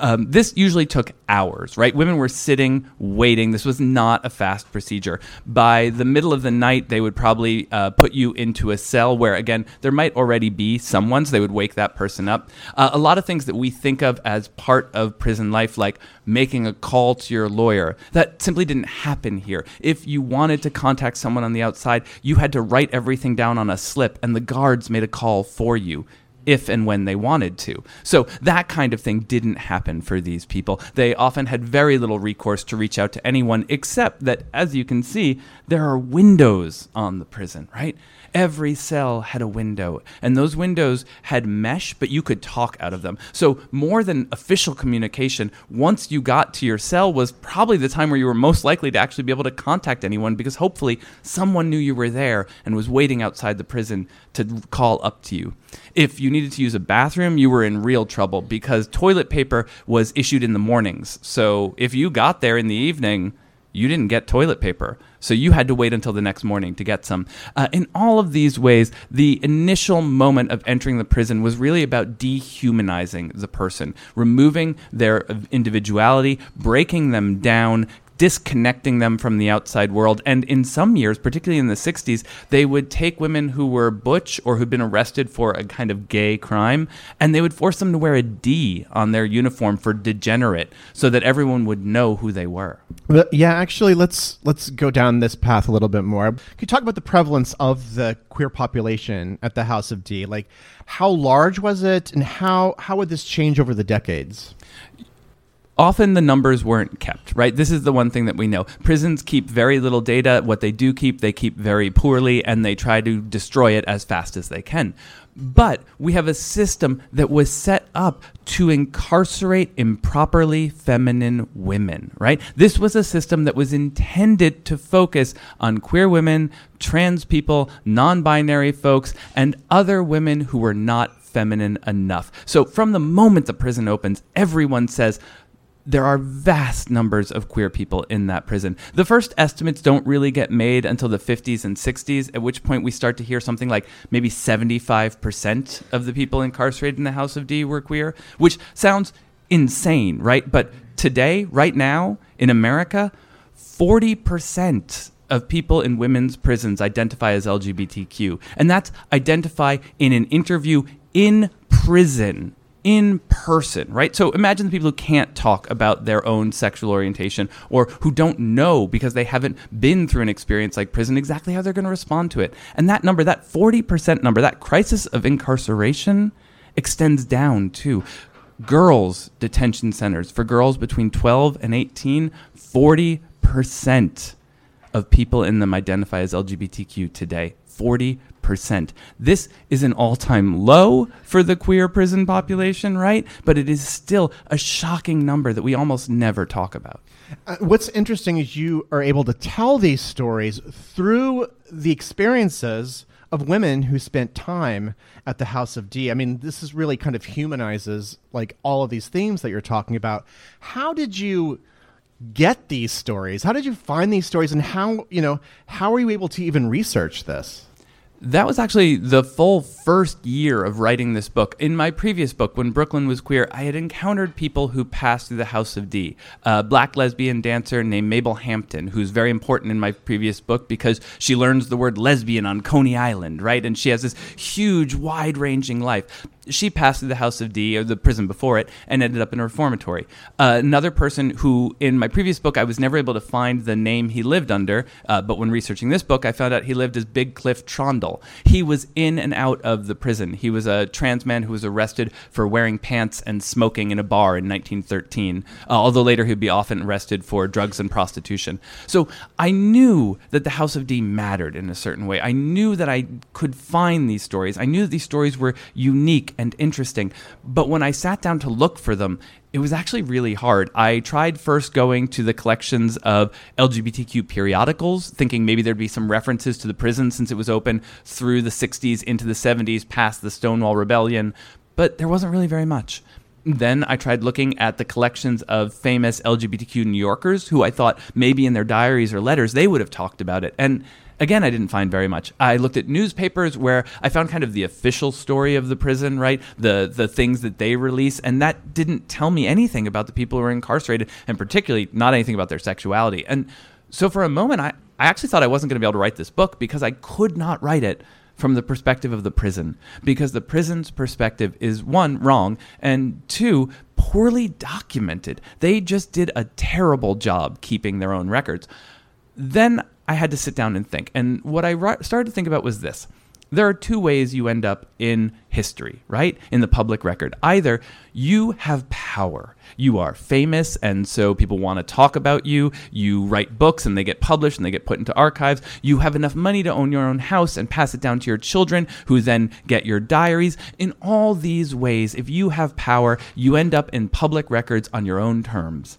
Um, this usually took hours, right? Women were sitting, waiting. This was not a fast procedure. By the middle of the night, they would probably uh, put you into a cell where, again, there might already be someone, so they would wake that person up. Uh, a lot of things that we think of as part of prison life, like making a call to your lawyer, that simply didn't happen here. If you wanted to contact someone on the outside, you had to write everything down on a slip, and the guards made a call for you if and when they wanted to. So that kind of thing didn't happen for these people. They often had very little recourse to reach out to anyone, except that, as you can see, there are windows on the prison, right? Every cell had a window, and those windows had mesh, but you could talk out of them. So, more than official communication, once you got to your cell was probably the time where you were most likely to actually be able to contact anyone because hopefully someone knew you were there and was waiting outside the prison to call up to you. If you needed to use a bathroom, you were in real trouble because toilet paper was issued in the mornings. So, if you got there in the evening, you didn't get toilet paper. So you had to wait until the next morning to get some. Uh, in all of these ways, the initial moment of entering the prison was really about dehumanizing the person, removing their individuality, breaking them down, disconnecting them from the outside world. And in some years, particularly in the 60s, they would take women who were butch or who'd been arrested for a kind of gay crime, and they would force them to wear a D on their uniform for degenerate so that everyone would know who they were. Yeah, actually, let's let's go down this path a little bit more. Can you talk about the prevalence of the queer population at the House of D? Like, how large was it, and how how would this change over the decades? Often the numbers weren't kept, right? This is the one thing that we know. Prisons keep very little data. What they do keep, they keep very poorly, and they try to destroy it as fast as they can. But we have a system that was set up to incarcerate improperly feminine women, right? This was a system that was intended to focus on queer women, trans people, non binary folks, and other women who were not feminine enough. So from the moment the prison opens, everyone says, there are vast numbers of queer people in that prison. The first estimates don't really get made until the 50s and 60s, at which point we start to hear something like maybe 75% of the people incarcerated in the House of D were queer, which sounds insane, right? But today, right now, in America, 40% of people in women's prisons identify as LGBTQ. And that's identify in an interview in prison in person, right? So imagine the people who can't talk about their own sexual orientation or who don't know because they haven't been through an experience like prison exactly how they're going to respond to it. And that number, that 40% number, that crisis of incarceration extends down to girls' detention centers. For girls between 12 and 18, 40% of people in them identify as LGBTQ today. 40 percent. This is an all time low for the queer prison population, right? But it is still a shocking number that we almost never talk about. Uh, what's interesting is you are able to tell these stories through the experiences of women who spent time at the House of D. I mean, this is really kind of humanizes like all of these themes that you're talking about. How did you get these stories? How did you find these stories and how, you know, how are you able to even research this? That was actually the full first year of writing this book. In my previous book, when Brooklyn was queer, I had encountered people who passed through the House of D. A black lesbian dancer named Mabel Hampton, who's very important in my previous book because she learns the word lesbian on Coney Island, right? And she has this huge, wide ranging life she passed through the House of D, or the prison before it, and ended up in a reformatory. Uh, another person who, in my previous book, I was never able to find the name he lived under, uh, but when researching this book, I found out he lived as Big Cliff Trondle. He was in and out of the prison. He was a trans man who was arrested for wearing pants and smoking in a bar in 1913, uh, although later he'd be often arrested for drugs and prostitution. So I knew that the House of D mattered in a certain way. I knew that I could find these stories. I knew that these stories were unique and interesting. But when I sat down to look for them, it was actually really hard. I tried first going to the collections of LGBTQ periodicals, thinking maybe there'd be some references to the prison since it was open through the 60s into the 70s, past the Stonewall Rebellion, but there wasn't really very much. Then I tried looking at the collections of famous LGBTQ New Yorkers who I thought maybe in their diaries or letters they would have talked about it. And Again, I didn't find very much. I looked at newspapers where I found kind of the official story of the prison, right? The the things that they release, and that didn't tell me anything about the people who were incarcerated, and particularly not anything about their sexuality. And so for a moment, I, I actually thought I wasn't going to be able to write this book because I could not write it from the perspective of the prison because the prison's perspective is one wrong and two poorly documented they just did a terrible job keeping their own records then I had to sit down and think. And what I started to think about was this there are two ways you end up in history, right? In the public record. Either you have power, you are famous, and so people want to talk about you. You write books and they get published and they get put into archives. You have enough money to own your own house and pass it down to your children, who then get your diaries. In all these ways, if you have power, you end up in public records on your own terms.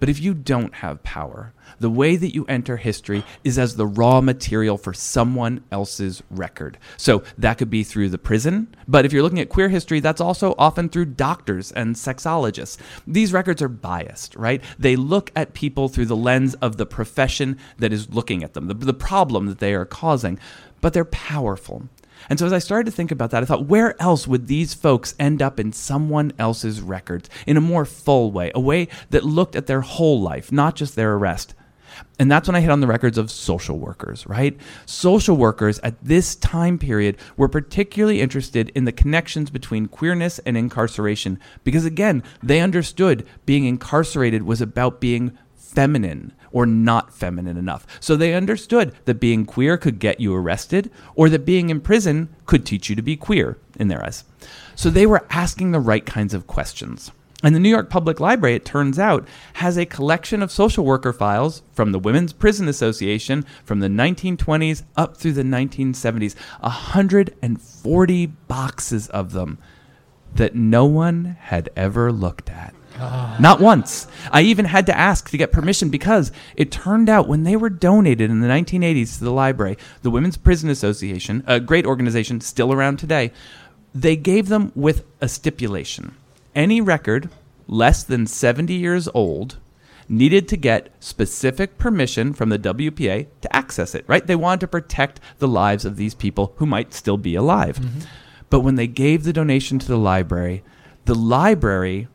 But if you don't have power, the way that you enter history is as the raw material for someone else's record. So that could be through the prison, but if you're looking at queer history, that's also often through doctors and sexologists. These records are biased, right? They look at people through the lens of the profession that is looking at them, the, the problem that they are causing, but they're powerful. And so as I started to think about that, I thought, where else would these folks end up in someone else's records in a more full way, a way that looked at their whole life, not just their arrest? And that's when I hit on the records of social workers, right? Social workers at this time period were particularly interested in the connections between queerness and incarceration because, again, they understood being incarcerated was about being feminine or not feminine enough. So they understood that being queer could get you arrested or that being in prison could teach you to be queer in their eyes. So they were asking the right kinds of questions. And the New York Public Library, it turns out, has a collection of social worker files from the Women's Prison Association from the 1920s up through the 1970s. 140 boxes of them that no one had ever looked at. Not once. I even had to ask to get permission because it turned out when they were donated in the 1980s to the library, the Women's Prison Association, a great organization still around today, they gave them with a stipulation. Any record less than 70 years old needed to get specific permission from the WPA to access it, right? They wanted to protect the lives of these people who might still be alive. Mm-hmm. But when they gave the donation to the library, the library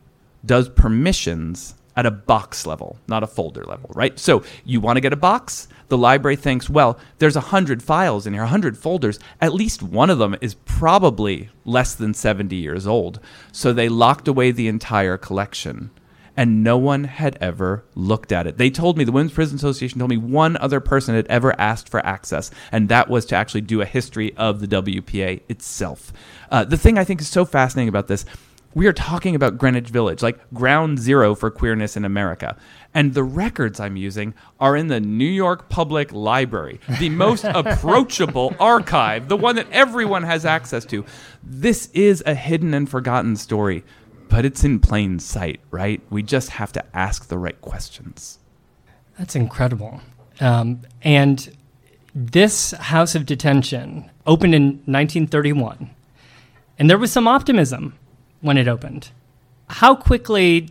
does permissions at a box level, not a folder level, right? So you want to get a box? The library thinks, well, there's a hundred files in here, a hundred folders. At least one of them is probably less than 70 years old. So they locked away the entire collection. And no one had ever looked at it. They told me, the Women's Prison Association told me one other person had ever asked for access, and that was to actually do a history of the WPA itself. Uh, the thing I think is so fascinating about this we are talking about Greenwich Village, like ground zero for queerness in America. And the records I'm using are in the New York Public Library, the (laughs) most approachable archive, the one that everyone has access to. This is a hidden and forgotten story, but it's in plain sight, right? We just have to ask the right questions. That's incredible. Um, and this house of detention opened in 1931, and there was some optimism when it opened. How quickly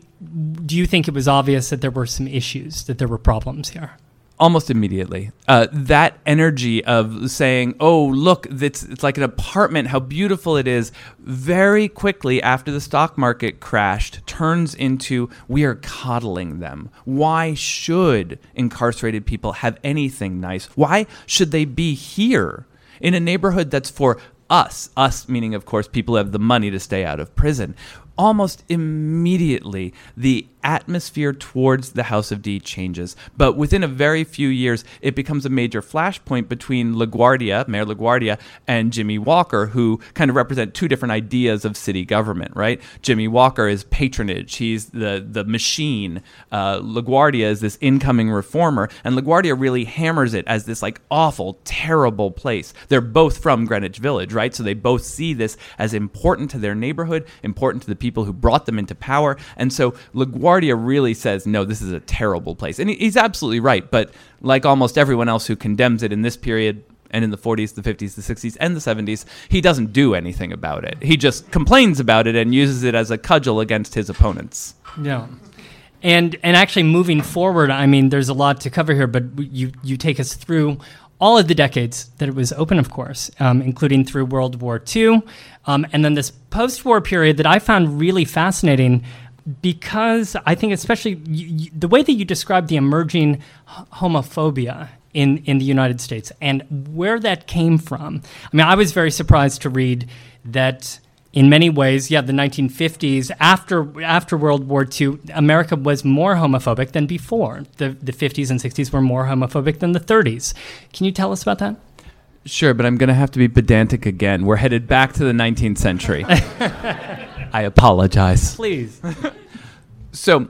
do you think it was obvious that there were some issues, that there were problems here? Almost immediately. Uh, that energy of saying, oh, look, it's, it's like an apartment, how beautiful it is, very quickly after the stock market crashed, turns into we are coddling them. Why should incarcerated people have anything nice? Why should they be here? in a neighborhood that's for us, us meaning, of course, people who have the money to stay out of prison. Almost immediately, the atmosphere towards the House of D changes. But within a very few years, it becomes a major flashpoint between LaGuardia, Mayor LaGuardia, and Jimmy Walker, who kind of represent two different ideas of city government, right? Jimmy Walker is patronage, he's the, the machine. Uh, LaGuardia is this incoming reformer, and LaGuardia really hammers it as this like awful, terrible place. They're both from Greenwich Village, right? So they both see this as important to their neighborhood, important to the people who brought them into power. And so LaGuardia LaGuardia really says, no, this is a terrible place. And he's absolutely right. But like almost everyone else who condemns it in this period, and in the 40s, the 50s, the 60s, and the 70s, he doesn't do anything about it. He just complains about it and uses it as a cudgel against his opponents. Yeah. And and actually moving forward, I mean, there's a lot to cover here, but you you take us through all of the decades that it was open, of course, um, including through World War II, um, and then this post-war period that I found really fascinating because I think, especially you, you, the way that you describe the emerging homophobia in, in the United States and where that came from. I mean, I was very surprised to read that in many ways, yeah, the 1950s, after, after World War II, America was more homophobic than before. The, the 50s and 60s were more homophobic than the 30s. Can you tell us about that? Sure, but I'm going to have to be pedantic again. We're headed back to the 19th century. (laughs) I apologize. Please. (laughs) So,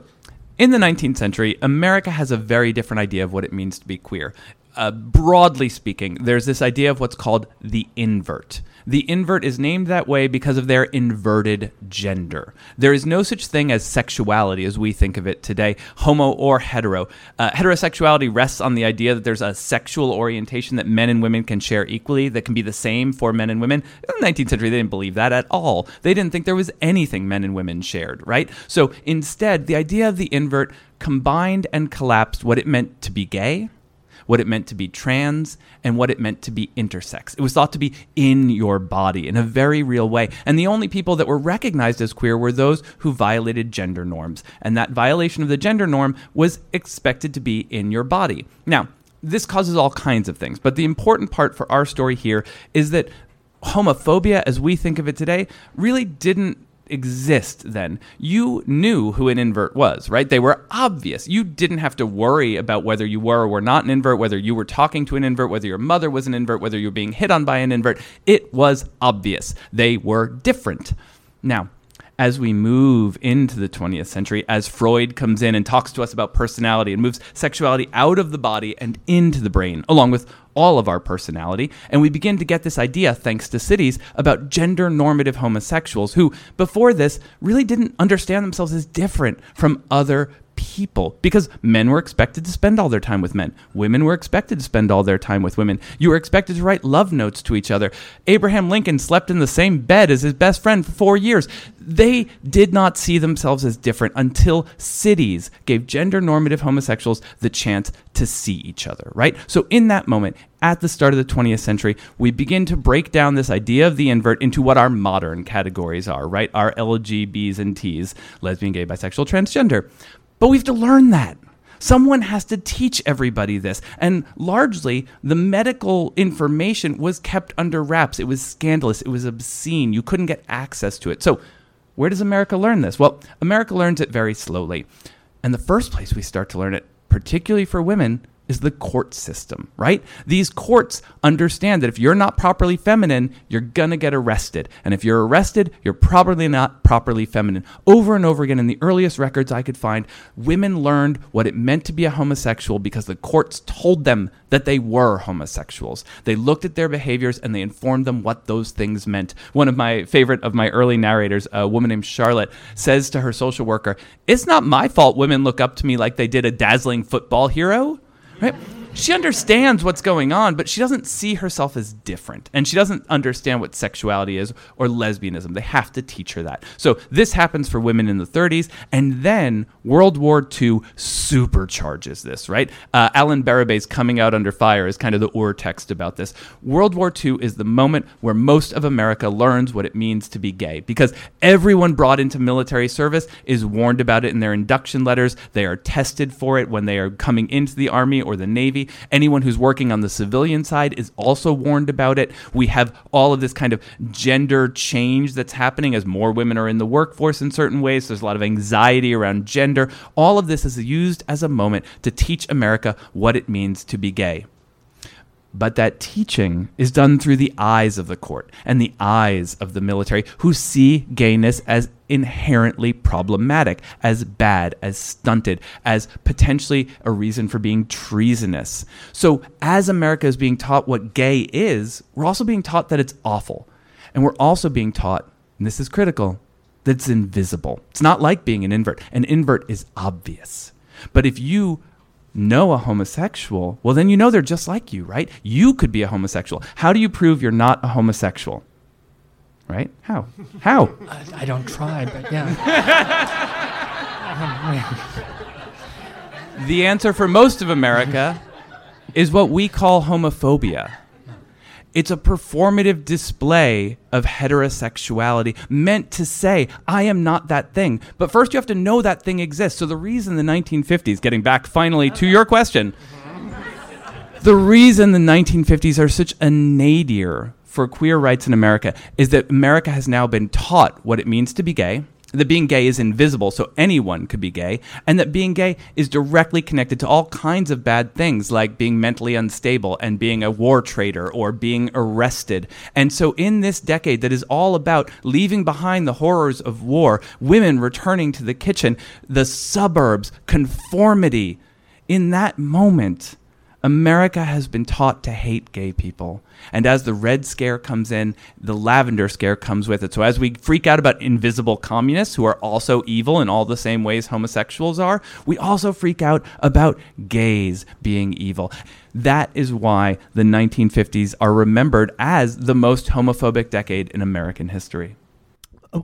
in the 19th century, America has a very different idea of what it means to be queer. Uh, broadly speaking, there's this idea of what's called the invert. The invert is named that way because of their inverted gender. There is no such thing as sexuality as we think of it today, homo or hetero. Uh, heterosexuality rests on the idea that there's a sexual orientation that men and women can share equally, that can be the same for men and women. In the 19th century, they didn't believe that at all. They didn't think there was anything men and women shared, right? So instead, the idea of the invert combined and collapsed what it meant to be gay what it meant to be trans, and what it meant to be intersex. It was thought to be in your body in a very real way. And the only people that were recognized as queer were those who violated gender norms. And that violation of the gender norm was expected to be in your body. Now, this causes all kinds of things, but the important part for our story here is that homophobia, as we think of it today, really didn't exist then. You knew who an invert was, right? They were obvious. You didn't have to worry about whether you were or were not an invert, whether you were talking to an invert, whether your mother was an invert, whether you were being hit on by an invert. It was obvious. They were different. Now, as we move into the 20th century, as Freud comes in and talks to us about personality and moves sexuality out of the body and into the brain, along with all of our personality. And we begin to get this idea, thanks to cities, about gender normative homosexuals who, before this, really didn't understand themselves as different from other people because men were expected to spend all their time with men. Women were expected to spend all their time with women. You were expected to write love notes to each other. Abraham Lincoln slept in the same bed as his best friend for four years. They did not see themselves as different until cities gave gender normative homosexuals the chance to see each other, right? So, in that moment, at the start of the 20th century, we begin to break down this idea of the invert into what our modern categories are, right? Our LGBs and Ts, lesbian, gay, bisexual, transgender. But we have to learn that. Someone has to teach everybody this. And largely, the medical information was kept under wraps. It was scandalous. It was obscene. You couldn't get access to it. So, where does America learn this? Well, America learns it very slowly. And the first place we start to learn it, particularly for women, is the court system, right? These courts understand that if you're not properly feminine, you're gonna get arrested. And if you're arrested, you're probably not properly feminine. Over and over again, in the earliest records I could find, women learned what it meant to be a homosexual because the courts told them that they were homosexuals. They looked at their behaviors and they informed them what those things meant. One of my favorite of my early narrators, a woman named Charlotte, says to her social worker, It's not my fault women look up to me like they did a dazzling football hero right? She understands what's going on, but she doesn't see herself as different. And she doesn't understand what sexuality is or lesbianism. They have to teach her that. So this happens for women in the 30s. And then World War II supercharges this, right? Uh, Allan Bérubé's Coming Out Under Fire is kind of the Ur text about this. World War II is the moment where most of America learns what it means to be gay because everyone brought into military service is warned about it in their induction letters. They are tested for it when they are coming into the Army or the Navy. Anyone who's working on the civilian side is also warned about it. We have all of this kind of gender change that's happening as more women are in the workforce in certain ways. There's a lot of anxiety around gender. All of this is used as a moment to teach America what it means to be gay. But that teaching is done through the eyes of the court and the eyes of the military, who see gayness as inherently problematic, as bad, as stunted, as potentially a reason for being treasonous. So, as America is being taught what gay is, we're also being taught that it's awful. And we're also being taught, and this is critical, that it's invisible. It's not like being an invert. An invert is obvious. But if you know a homosexual, well, then you know they're just like you, right? You could be a homosexual. How do you prove you're not a homosexual? Right? How? How? (laughs) I, I don't try, but yeah. (laughs) the answer for most of America is what we call homophobia. It's a performative display of heterosexuality meant to say, I am not that thing. But first, you have to know that thing exists. So, the reason the 1950s, getting back finally to your question, the reason the 1950s are such a nadir for queer rights in America is that America has now been taught what it means to be gay. That being gay is invisible, so anyone could be gay, and that being gay is directly connected to all kinds of bad things, like being mentally unstable and being a war traitor or being arrested. And so, in this decade that is all about leaving behind the horrors of war, women returning to the kitchen, the suburbs, conformity, in that moment, America has been taught to hate gay people. And as the Red Scare comes in, the Lavender Scare comes with it. So as we freak out about invisible communists who are also evil in all the same ways homosexuals are, we also freak out about gays being evil. That is why the 1950s are remembered as the most homophobic decade in American history.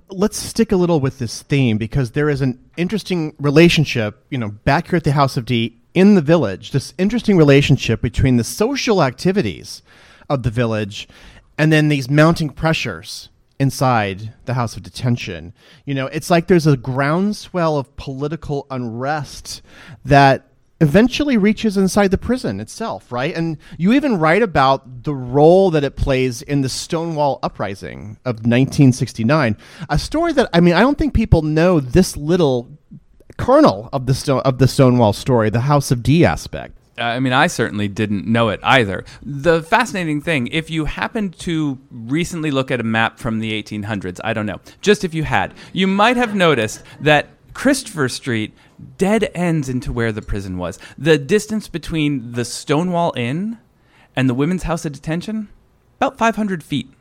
Let's stick a little with this theme because there is an interesting relationship, you know, back here at the House of D in the village, this interesting relationship between the social activities of the village and then these mounting pressures inside the house of detention. You know, it's like there's a groundswell of political unrest that eventually reaches inside the prison itself, right? And you even write about the role that it plays in the Stonewall Uprising of 1969, a story that I mean, I don't think people know this little kernel of the of the Stonewall story, the House of D aspect. Uh, I mean, I certainly didn't know it either. The fascinating thing, if you happened to recently look at a map from the 1800s, I don't know, just if you had, you might have noticed that Christopher Street dead ends into where the prison was. The distance between the Stonewall Inn and the Women's House of Detention, about 500 feet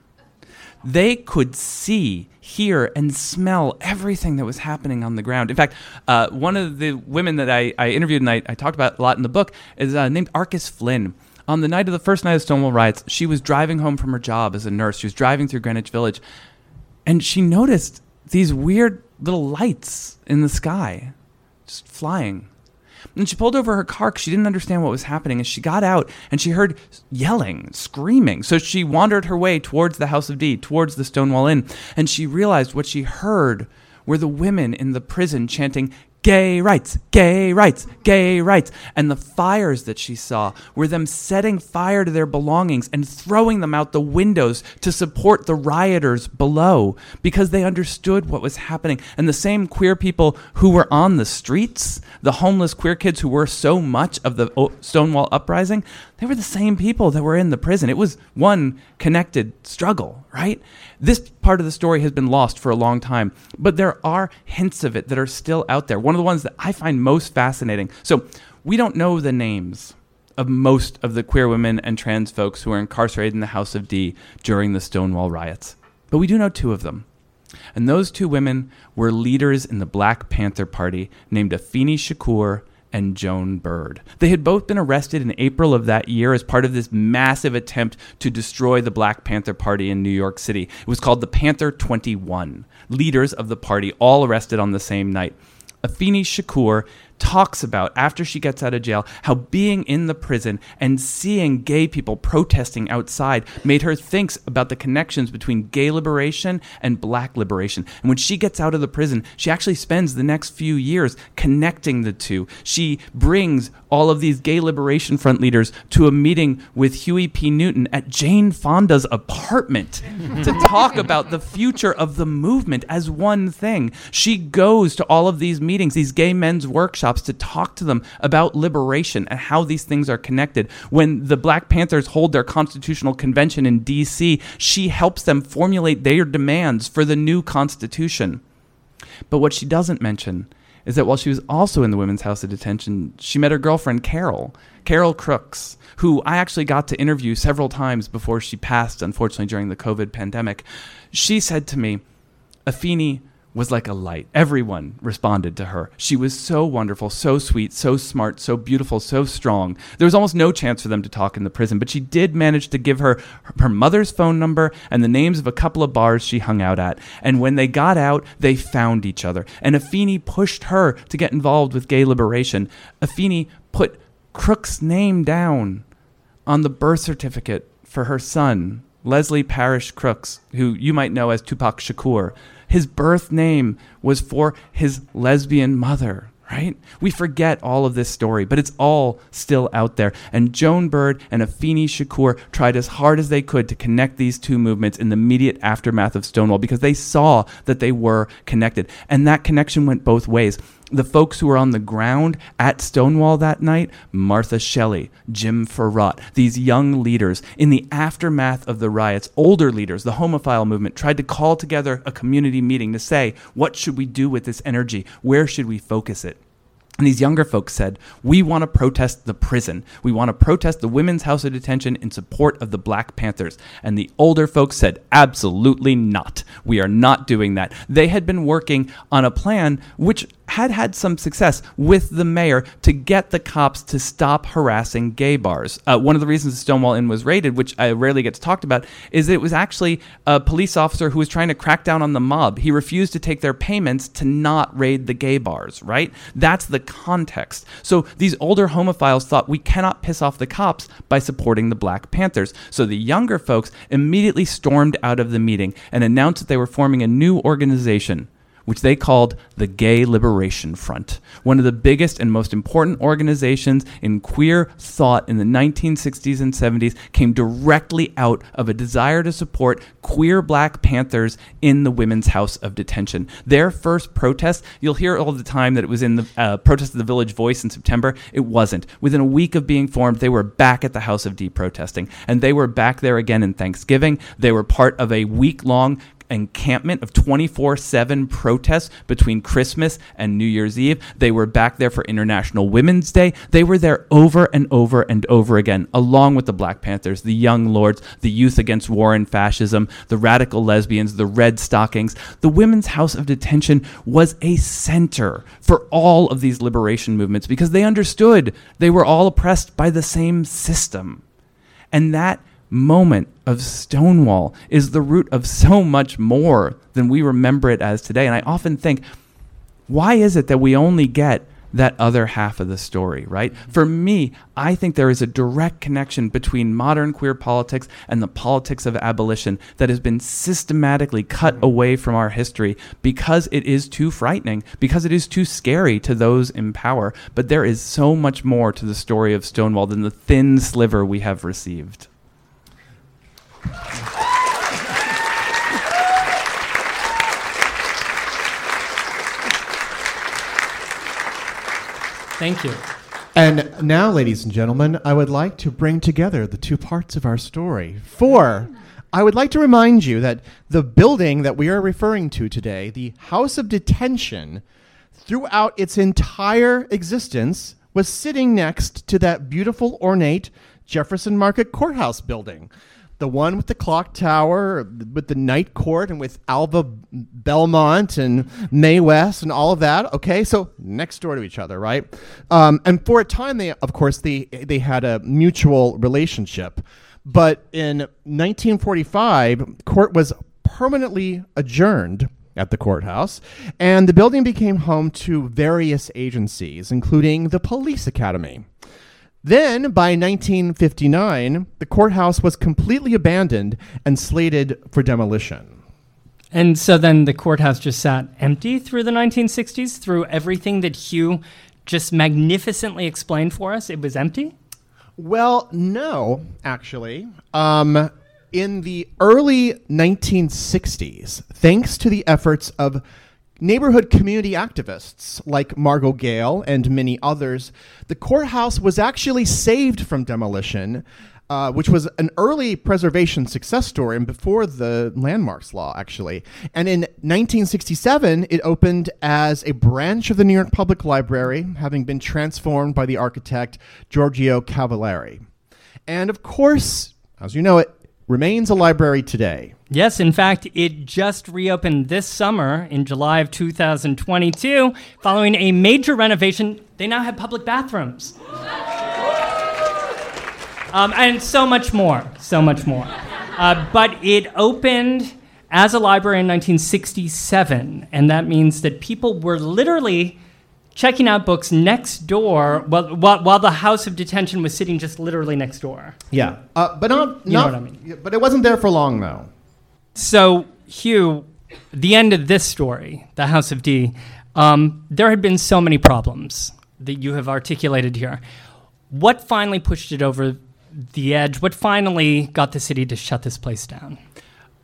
they could see, hear, and smell everything that was happening on the ground. In fact, uh, one of the women that I, I interviewed and I, I, talked about a lot in the book is uh, named Arcus Flynn. On the night of the first night of Stonewall riots, she was driving home from her job as a nurse. She was driving through Greenwich Village, and she noticed these weird little lights in the sky, just flying. And she pulled over her car because she didn't understand what was happening. And she got out and she heard yelling, screaming. So she wandered her way towards the House of D, towards the Stonewall Inn. And she realized what she heard were the women in the prison chanting, gay rights, gay rights, gay rights. And the fires that she saw were them setting fire to their belongings and throwing them out the windows to support the rioters below because they understood what was happening. And the same queer people who were on the streets, the homeless queer kids who were so much of the oh, Stonewall uprising, they were the same people that were in the prison. It was one connected struggle, right? This part of the story has been lost for a long time, but there are hints of it that are still out there. One of the ones that I find most fascinating. So, we don't know the names of most of the queer women and trans folks who were incarcerated in the House of D during the Stonewall riots, but we do know two of them. And those two women were leaders in the Black Panther Party named Afeni Shakur and Joan Bird. They had both been arrested in April of that year as part of this massive attempt to destroy the Black Panther Party in New York City. It was called the Panther 21. Leaders of the party all arrested on the same night. Afeni Shakur talks about after she gets out of jail how being in the prison and seeing gay people protesting outside made her think about the connections between gay liberation and black liberation. And when she gets out of the prison, she actually spends the next few years connecting the two. She brings all of these gay liberation front leaders to a meeting with Huey P. Newton at Jane Fonda's apartment (laughs) to talk about the future of the movement as one thing. She goes to all of these meetings, these gay men's workshops, to talk to them about liberation and how these things are connected. When the Black Panthers hold their constitutional convention in D.C., she helps them formulate their demands for the new constitution. But what she doesn't mention is that while she was also in the women's house of detention, she met her girlfriend, Carol, Carol Crooks, who I actually got to interview several times before she passed, unfortunately, during the COVID pandemic. She said to me, Afeni, was like a light. Everyone responded to her. She was so wonderful, so sweet, so smart, so beautiful, so strong. There was almost no chance for them to talk in the prison, but she did manage to give her her mother's phone number and the names of a couple of bars she hung out at. And when they got out, they found each other. And Afeni pushed her to get involved with gay liberation. Afeni put Crook's name down on the birth certificate for her son, Lesane Parish Crooks, who you might know as Tupac Shakur his birth name was for his lesbian mother, right? We forget all of this story, but it's all still out there. And Joan Bird and Afeni Shakur tried as hard as they could to connect these two movements in the immediate aftermath of Stonewall because they saw that they were connected. And that connection went both ways the folks who were on the ground at Stonewall that night Martha Shelley, Jim Fouratt, these young leaders in the aftermath of the riots, older leaders, the homophile movement, tried to call together a community meeting to say, what should we do with this energy? Where should we focus it? And these younger folks said, We want to protest the prison. We want to protest the Women's House of Detention in support of the Black Panthers. And the older folks said, Absolutely not. We are not doing that. They had been working on a plan which had had some success with the mayor to get the cops to stop harassing gay bars. Uh, one of the reasons Stonewall Inn was raided, which I rarely gets talked about, is that it was actually a police officer who was trying to crack down on the mob. He refused to take their payments to not raid the gay bars, right? That's the context. So these older homophiles thought we cannot piss off the cops by supporting the Black Panthers. So the younger folks immediately stormed out of the meeting and announced that they were forming a new organization which they called the Gay Liberation Front, one of the biggest and most important organizations in queer thought in the 1960s and 70s, came directly out of a desire to support queer Black Panthers in the Women's House of Detention. Their first protest, you'll hear all the time that it was in the uh, protest of the Village Voice in September. It wasn't. Within a week of being formed, they were back at the House of D protesting, and they were back there again in Thanksgiving. They were part of a week long encampment of 24 7 protests between Christmas and New Year's Eve. They were back there for International Women's Day. They were there over and over and over again, along with the Black Panthers, the Young Lords, the Youth Against War and Fascism, the Radical Lesbians, the Red Stockings. The Women's House of Detention was a center for all of these liberation movements because they understood they were all oppressed by the same system. And that moment of Stonewall is the root of so much more than we remember it as today. And I often think, why is it that we only get that other half of the story, right? For me, I think there is a direct connection between modern queer politics and the politics of abolition that has been systematically cut mm-hmm. away from our history because it is too frightening, because it is too scary to those in power. But there is so much more to the story of Stonewall than the thin sliver we have received. Thank you. And now, ladies and gentlemen, I would like to bring together the two parts of our story. For I would like to remind you that the building that we are referring to today, the House of Detention, throughout its entire existence, was sitting next to that beautiful, ornate Jefferson Market Courthouse building the one with the clock tower, with the night court, and with Alva Belmont and Mae West and all of that. Okay, so next door to each other, right? Um, and for a time, they of course they they had a mutual relationship, but in 1945, court was permanently adjourned at the courthouse, and the building became home to various agencies, including the police academy. Then, by 1959, the courthouse was completely abandoned and slated for demolition. And so then the courthouse just sat empty through the 1960s, through everything that Hugh just magnificently explained for us. It was empty? Well, no, actually. Um, in the early 1960s, thanks to the efforts of neighborhood community activists like Margot Gayle and many others, the courthouse was actually saved from demolition, uh, which was an early preservation success story and before the landmarks law, actually. And in 1967, it opened as a branch of the New York Public Library, having been transformed by the architect Giorgio Cavaglieri. And of course, as you know, it remains a library today. Yes, in fact, it just reopened this summer in July of 2022 following a major renovation. They now have public bathrooms. Um, and so much more, so much more. Uh, but it opened as a library in 1967, and that means that people were literally checking out books next door while, while, while, the house of detention was sitting just literally next door. Yeah, uh, but not, you not, know what I mean. But it wasn't there for long, though. So, Hugh, the end of this story, the House of D, Um, there had been so many problems that you have articulated here. What finally pushed it over the edge? What finally got the city to shut this place down?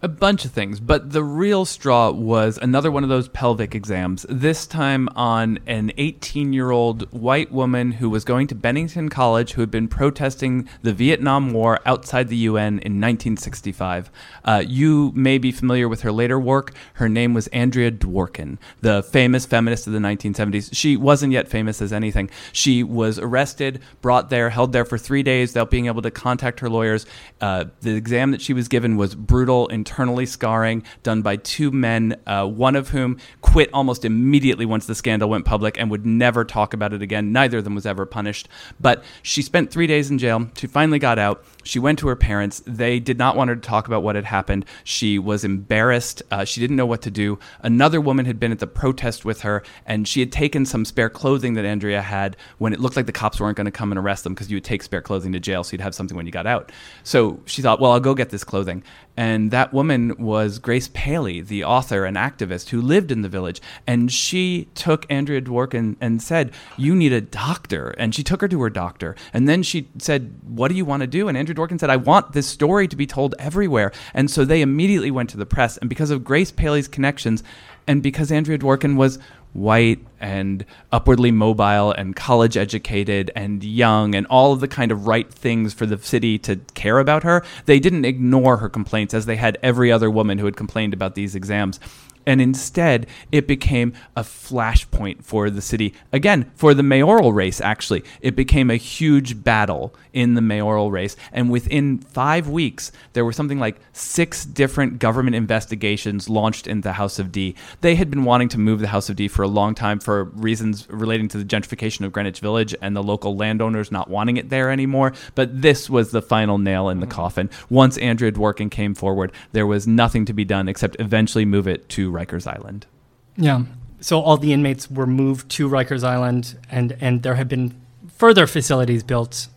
A bunch of things, but the real straw was another one of those pelvic exams, this time on an 18 year old white woman who was going to Bennington College who had been protesting the Vietnam War outside the UN in 1965. Uh, you may be familiar with her later work. Her name was Andrea Dworkin, the famous feminist of the 1970s. She wasn't yet famous as anything. She was arrested, brought there, held there for three days without being able to contact her lawyers. Uh, the exam that she was given was brutal and internally scarring done by two men, uh, one of whom quit almost immediately once the scandal went public and would never talk about it again. Neither of them was ever punished. But she spent three days in jail. She finally got out. She went to her parents. They did not want her to talk about what had happened. She was embarrassed. Uh, she didn't know what to do. Another woman had been at the protest with her, and she had taken some spare clothing that Andrea had when it looked like the cops weren't going to come and arrest them because you would take spare clothing to jail, so you'd have something when you got out. So she thought, well, I'll go get this clothing. And that woman was Grace Paley, the author and activist who lived in the village. And she took Andrea Dworkin and said, You need a doctor. And she took her to her doctor. And then she said, What do you want to do? And Andrea Dworkin said, I want this story to be told everywhere. And so they immediately went to the press. And because of Grace Paley's connections, and because Andrea Dworkin was white and upwardly mobile and college educated and young and all of the kind of right things for the city to care about her, they didn't ignore her complaints as they had every other woman who had complained about these exams. And instead, it became a flashpoint for the city. Again, for the mayoral race, actually. It became a huge battle in the mayoral race. And within five weeks, there were something like six different government investigations launched in the House of D. They had been wanting to move the House of D for a long time for reasons relating to the gentrification of Greenwich Village and the local landowners not wanting it there anymore. But this was the final nail in the mm. coffin. Once Andrea Dworkin came forward, there was nothing to be done except eventually move it to Rikers Island. Yeah. So all the inmates were moved to Rikers Island, and, and there have been further facilities built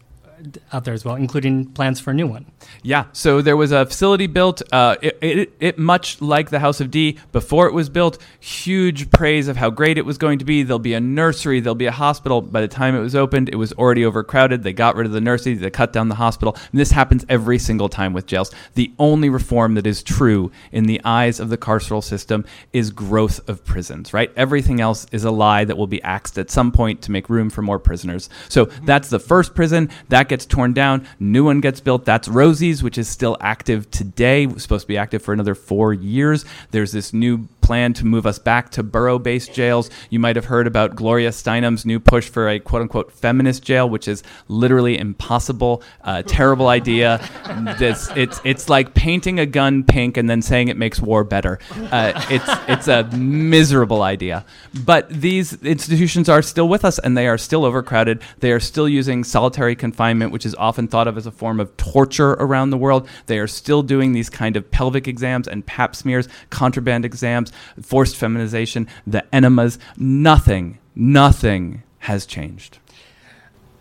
out there as well, including plans for a new one. Yeah, so there was a facility built. Uh, it, it, it, much like the House of D, before it was built, huge praise of how great it was going to be. There'll be a nursery, there'll be a hospital. By the time it was opened, it was already overcrowded. They got rid of the nursery, they cut down the hospital. And this happens every single time with jails. The only reform that is true in the eyes of the carceral system is growth of prisons, right? Everything else is a lie that will be axed at some point to make room for more prisoners. So that's the first prison. That gets torn down, new one gets built. That's Rosie's, which is still active today. supposed to be active for another four years. There's this new plan to move us back to borough based jails. You might have heard about Gloria Steinem's new push for a quote unquote feminist jail, which is literally impossible, uh, terrible idea. (laughs) This, it's, it's like painting a gun pink and then saying it makes war better. Uh, it's, it's a miserable idea. But these institutions are still with us and they are still overcrowded. They are still using solitary confinement, which is often thought of as a form of torture around the world. They are still doing these kind of pelvic exams and pap smears, contraband exams forced feminization, the enemas, nothing, nothing has changed.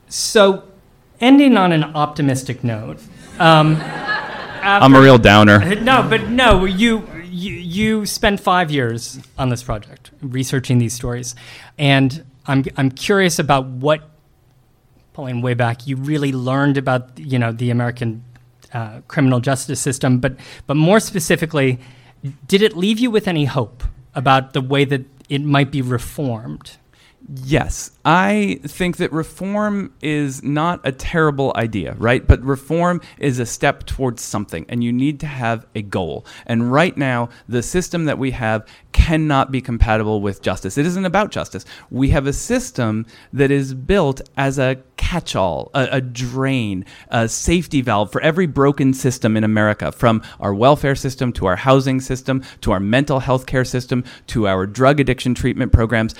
So, ending on an optimistic note. Um, (laughs) I'm a real downer. (laughs) No, but no, you, you you spent five years on this project researching these stories, and I'm I'm curious about what, pulling way back, you really learned about you know the American uh, criminal justice system, but but more specifically, did it leave you with any hope about the way that it might be reformed? Yes, I think that reform is not a terrible idea, right? But reform is a step towards something, and you need to have a goal. And right now, the system that we have cannot be compatible with justice. It isn't about justice. We have a system that is built as a catch all, a, a drain, a safety valve for every broken system in America, from our welfare system to our housing system to our mental health care system to our drug addiction treatment programs.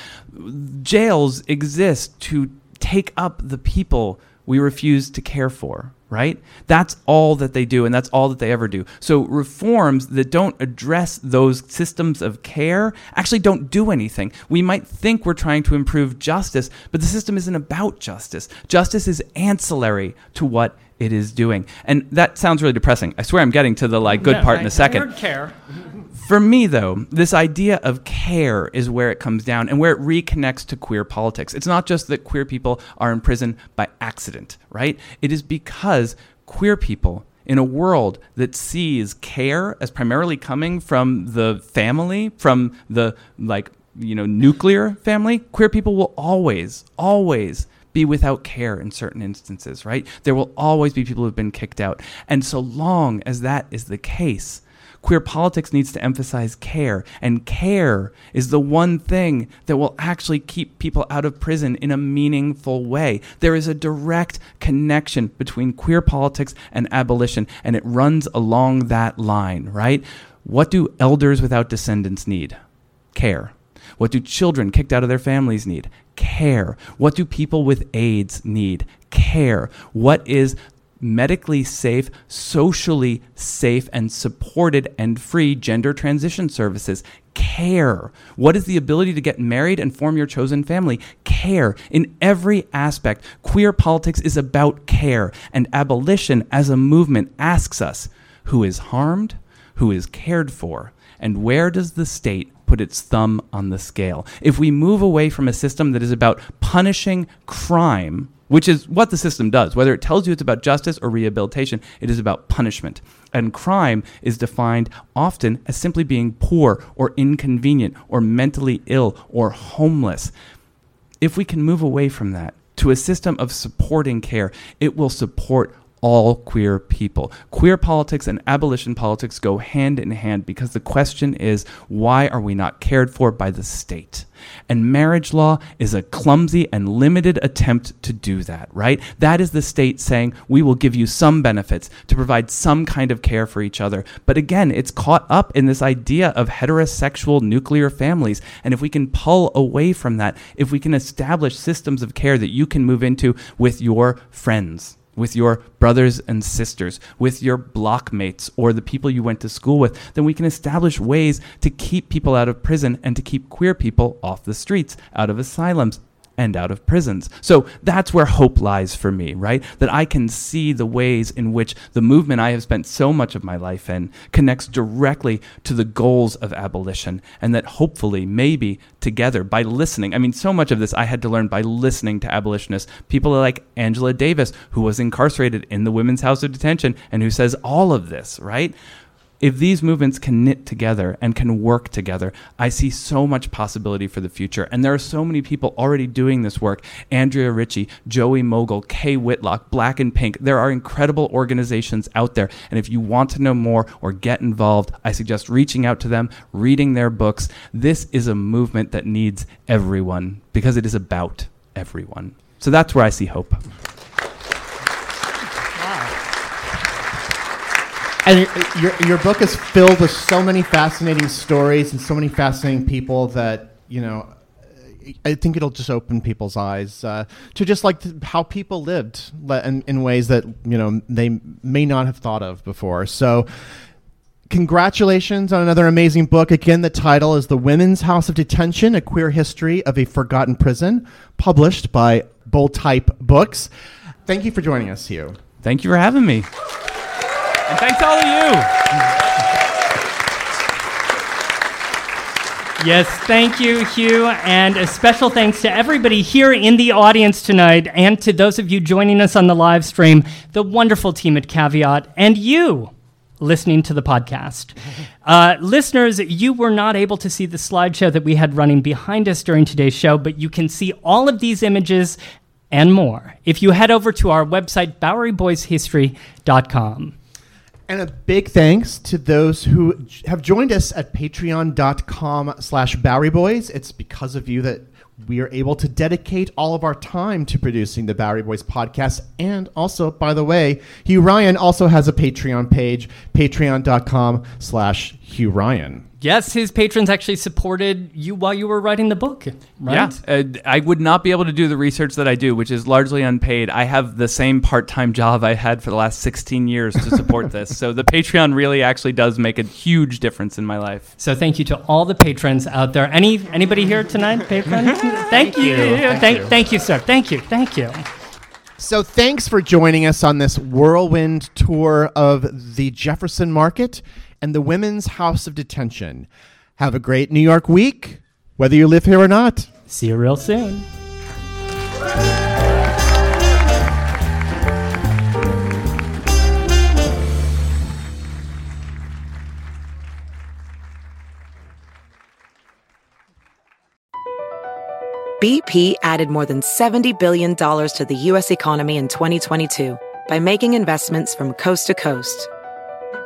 Jails exist to take up the people we refuse to care for, right? That's all that they do, and that's all that they ever do. So, reforms that don't address those systems of care actually don't do anything. We might think we're trying to improve justice, but the system isn't about justice. Justice is ancillary to what it is doing. And that sounds really depressing. I swear I'm getting to the like good Yeah, part in I- a second. Care. For me, though, this idea of care is where it comes down and where it reconnects to queer politics. It's not just that queer people are in prison by accident, right? It is because queer people in a world that sees care as primarily coming from the family, from the like, you know, nuclear family, queer people will always, always be without care in certain instances, right? There will always be people who've been kicked out. And so long as that is the case, Queer politics needs to emphasize care, and care is the one thing that will actually keep people out of prison in a meaningful way. There is a direct connection between queer politics and abolition, and it runs along that line, right? What do elders without descendants need? Care. What do children kicked out of their families need? Care. What do people with AIDS need? Care. What is medically safe, socially safe, and supported and free gender transition services. Care. What is the ability to get married and form your chosen family? Care. In every aspect, queer politics is about care, and abolition as a movement asks us who is harmed, who is cared for, and where does the state put its thumb on the scale? If we move away from a system that is about punishing crime, which is what the system does. Whether it tells you it's about justice or rehabilitation, it is about punishment. And crime is defined often as simply being poor or inconvenient or mentally ill or homeless. If we can move away from that to a system of supporting care, it will support all queer people. Queer politics and abolition politics go hand in hand because the question is why are we not cared for by the state? And marriage law is a clumsy and limited attempt to do that, right? That is the state saying we will give you some benefits to provide some kind of care for each other. But again, it's caught up in this idea of heterosexual nuclear families. And if we can pull away from that, if we can establish systems of care that you can move into with your friends, with your brothers and sisters, with your blockmates, or the people you went to school with, then we can establish ways to keep people out of prison and to keep queer people off the streets, out of asylums, and out of prisons. So that's where hope lies for me, right? That I can see the ways in which the movement I have spent so much of my life in connects directly to the goals of abolition, and that hopefully, maybe together, by listening. I mean, so much of this I had to learn by listening to abolitionists, people like Angela Davis, who was incarcerated in the Women's House of Detention and who says all of this, right? If these movements can knit together and can work together, I see so much possibility for the future. And there are so many people already doing this work Andrea Ritchie, Joey Mogul, Kay Whitlock, Black and Pink. There are incredible organizations out there. And if you want to know more or get involved, I suggest reaching out to them, reading their books. This is a movement that needs everyone because it is about everyone. So that's where I see hope. And your- your, your book is filled with so many fascinating stories and so many fascinating people that, you know, I think it'll just open people's eyes uh, to just like th- how people lived le- in, in ways that, you know, they may not have thought of before. So, congratulations on another amazing book. Again, the title is The Women's House of Detention A Queer History of a Forgotten Prison, published by Bold Type Books. Thank you for joining us, Hugh. Thank you for having me. And thanks all of you. Yes, thank you, Hugh, and a special thanks to everybody here in the audience tonight and to those of you joining us on the live stream, the wonderful team at Caveat, and you listening to the podcast. (laughs) Uh, listeners, you were not able to see the slideshow that we had running behind us during today's show, but you can see all of these images and more if you head over to our website, BoweryBoysHistory.com. And a big thanks to those who have joined us at patreon.com slash Bowery Boys. It's because of you that we are able to dedicate all of our time to producing the Bowery Boys podcast. And also, by the way, Hugh Ryan also has a Patreon page, patreon.com slash Hugh Ryan. Yes, his patrons actually supported you while you were writing the book, right? Yeah, uh, I would not be able to do the research that I do, which is largely unpaid. I have the same part-time job I had for the last 16 years to support this. So the Patreon really actually does make a huge difference in my life. So thank you to all the patrons out there. Any anybody here tonight, patron? (laughs) thank, you. you. Thank Thank, you. thank you, sir. Thank you. Thank you. So thanks for joining us on this whirlwind tour of the Jefferson Market and the Women's House of Detention. Have a great New York week, whether you live here or not. See you real soon. BP added more than $70 billion to the U.S. economy in 2022 by making investments from coast to coast.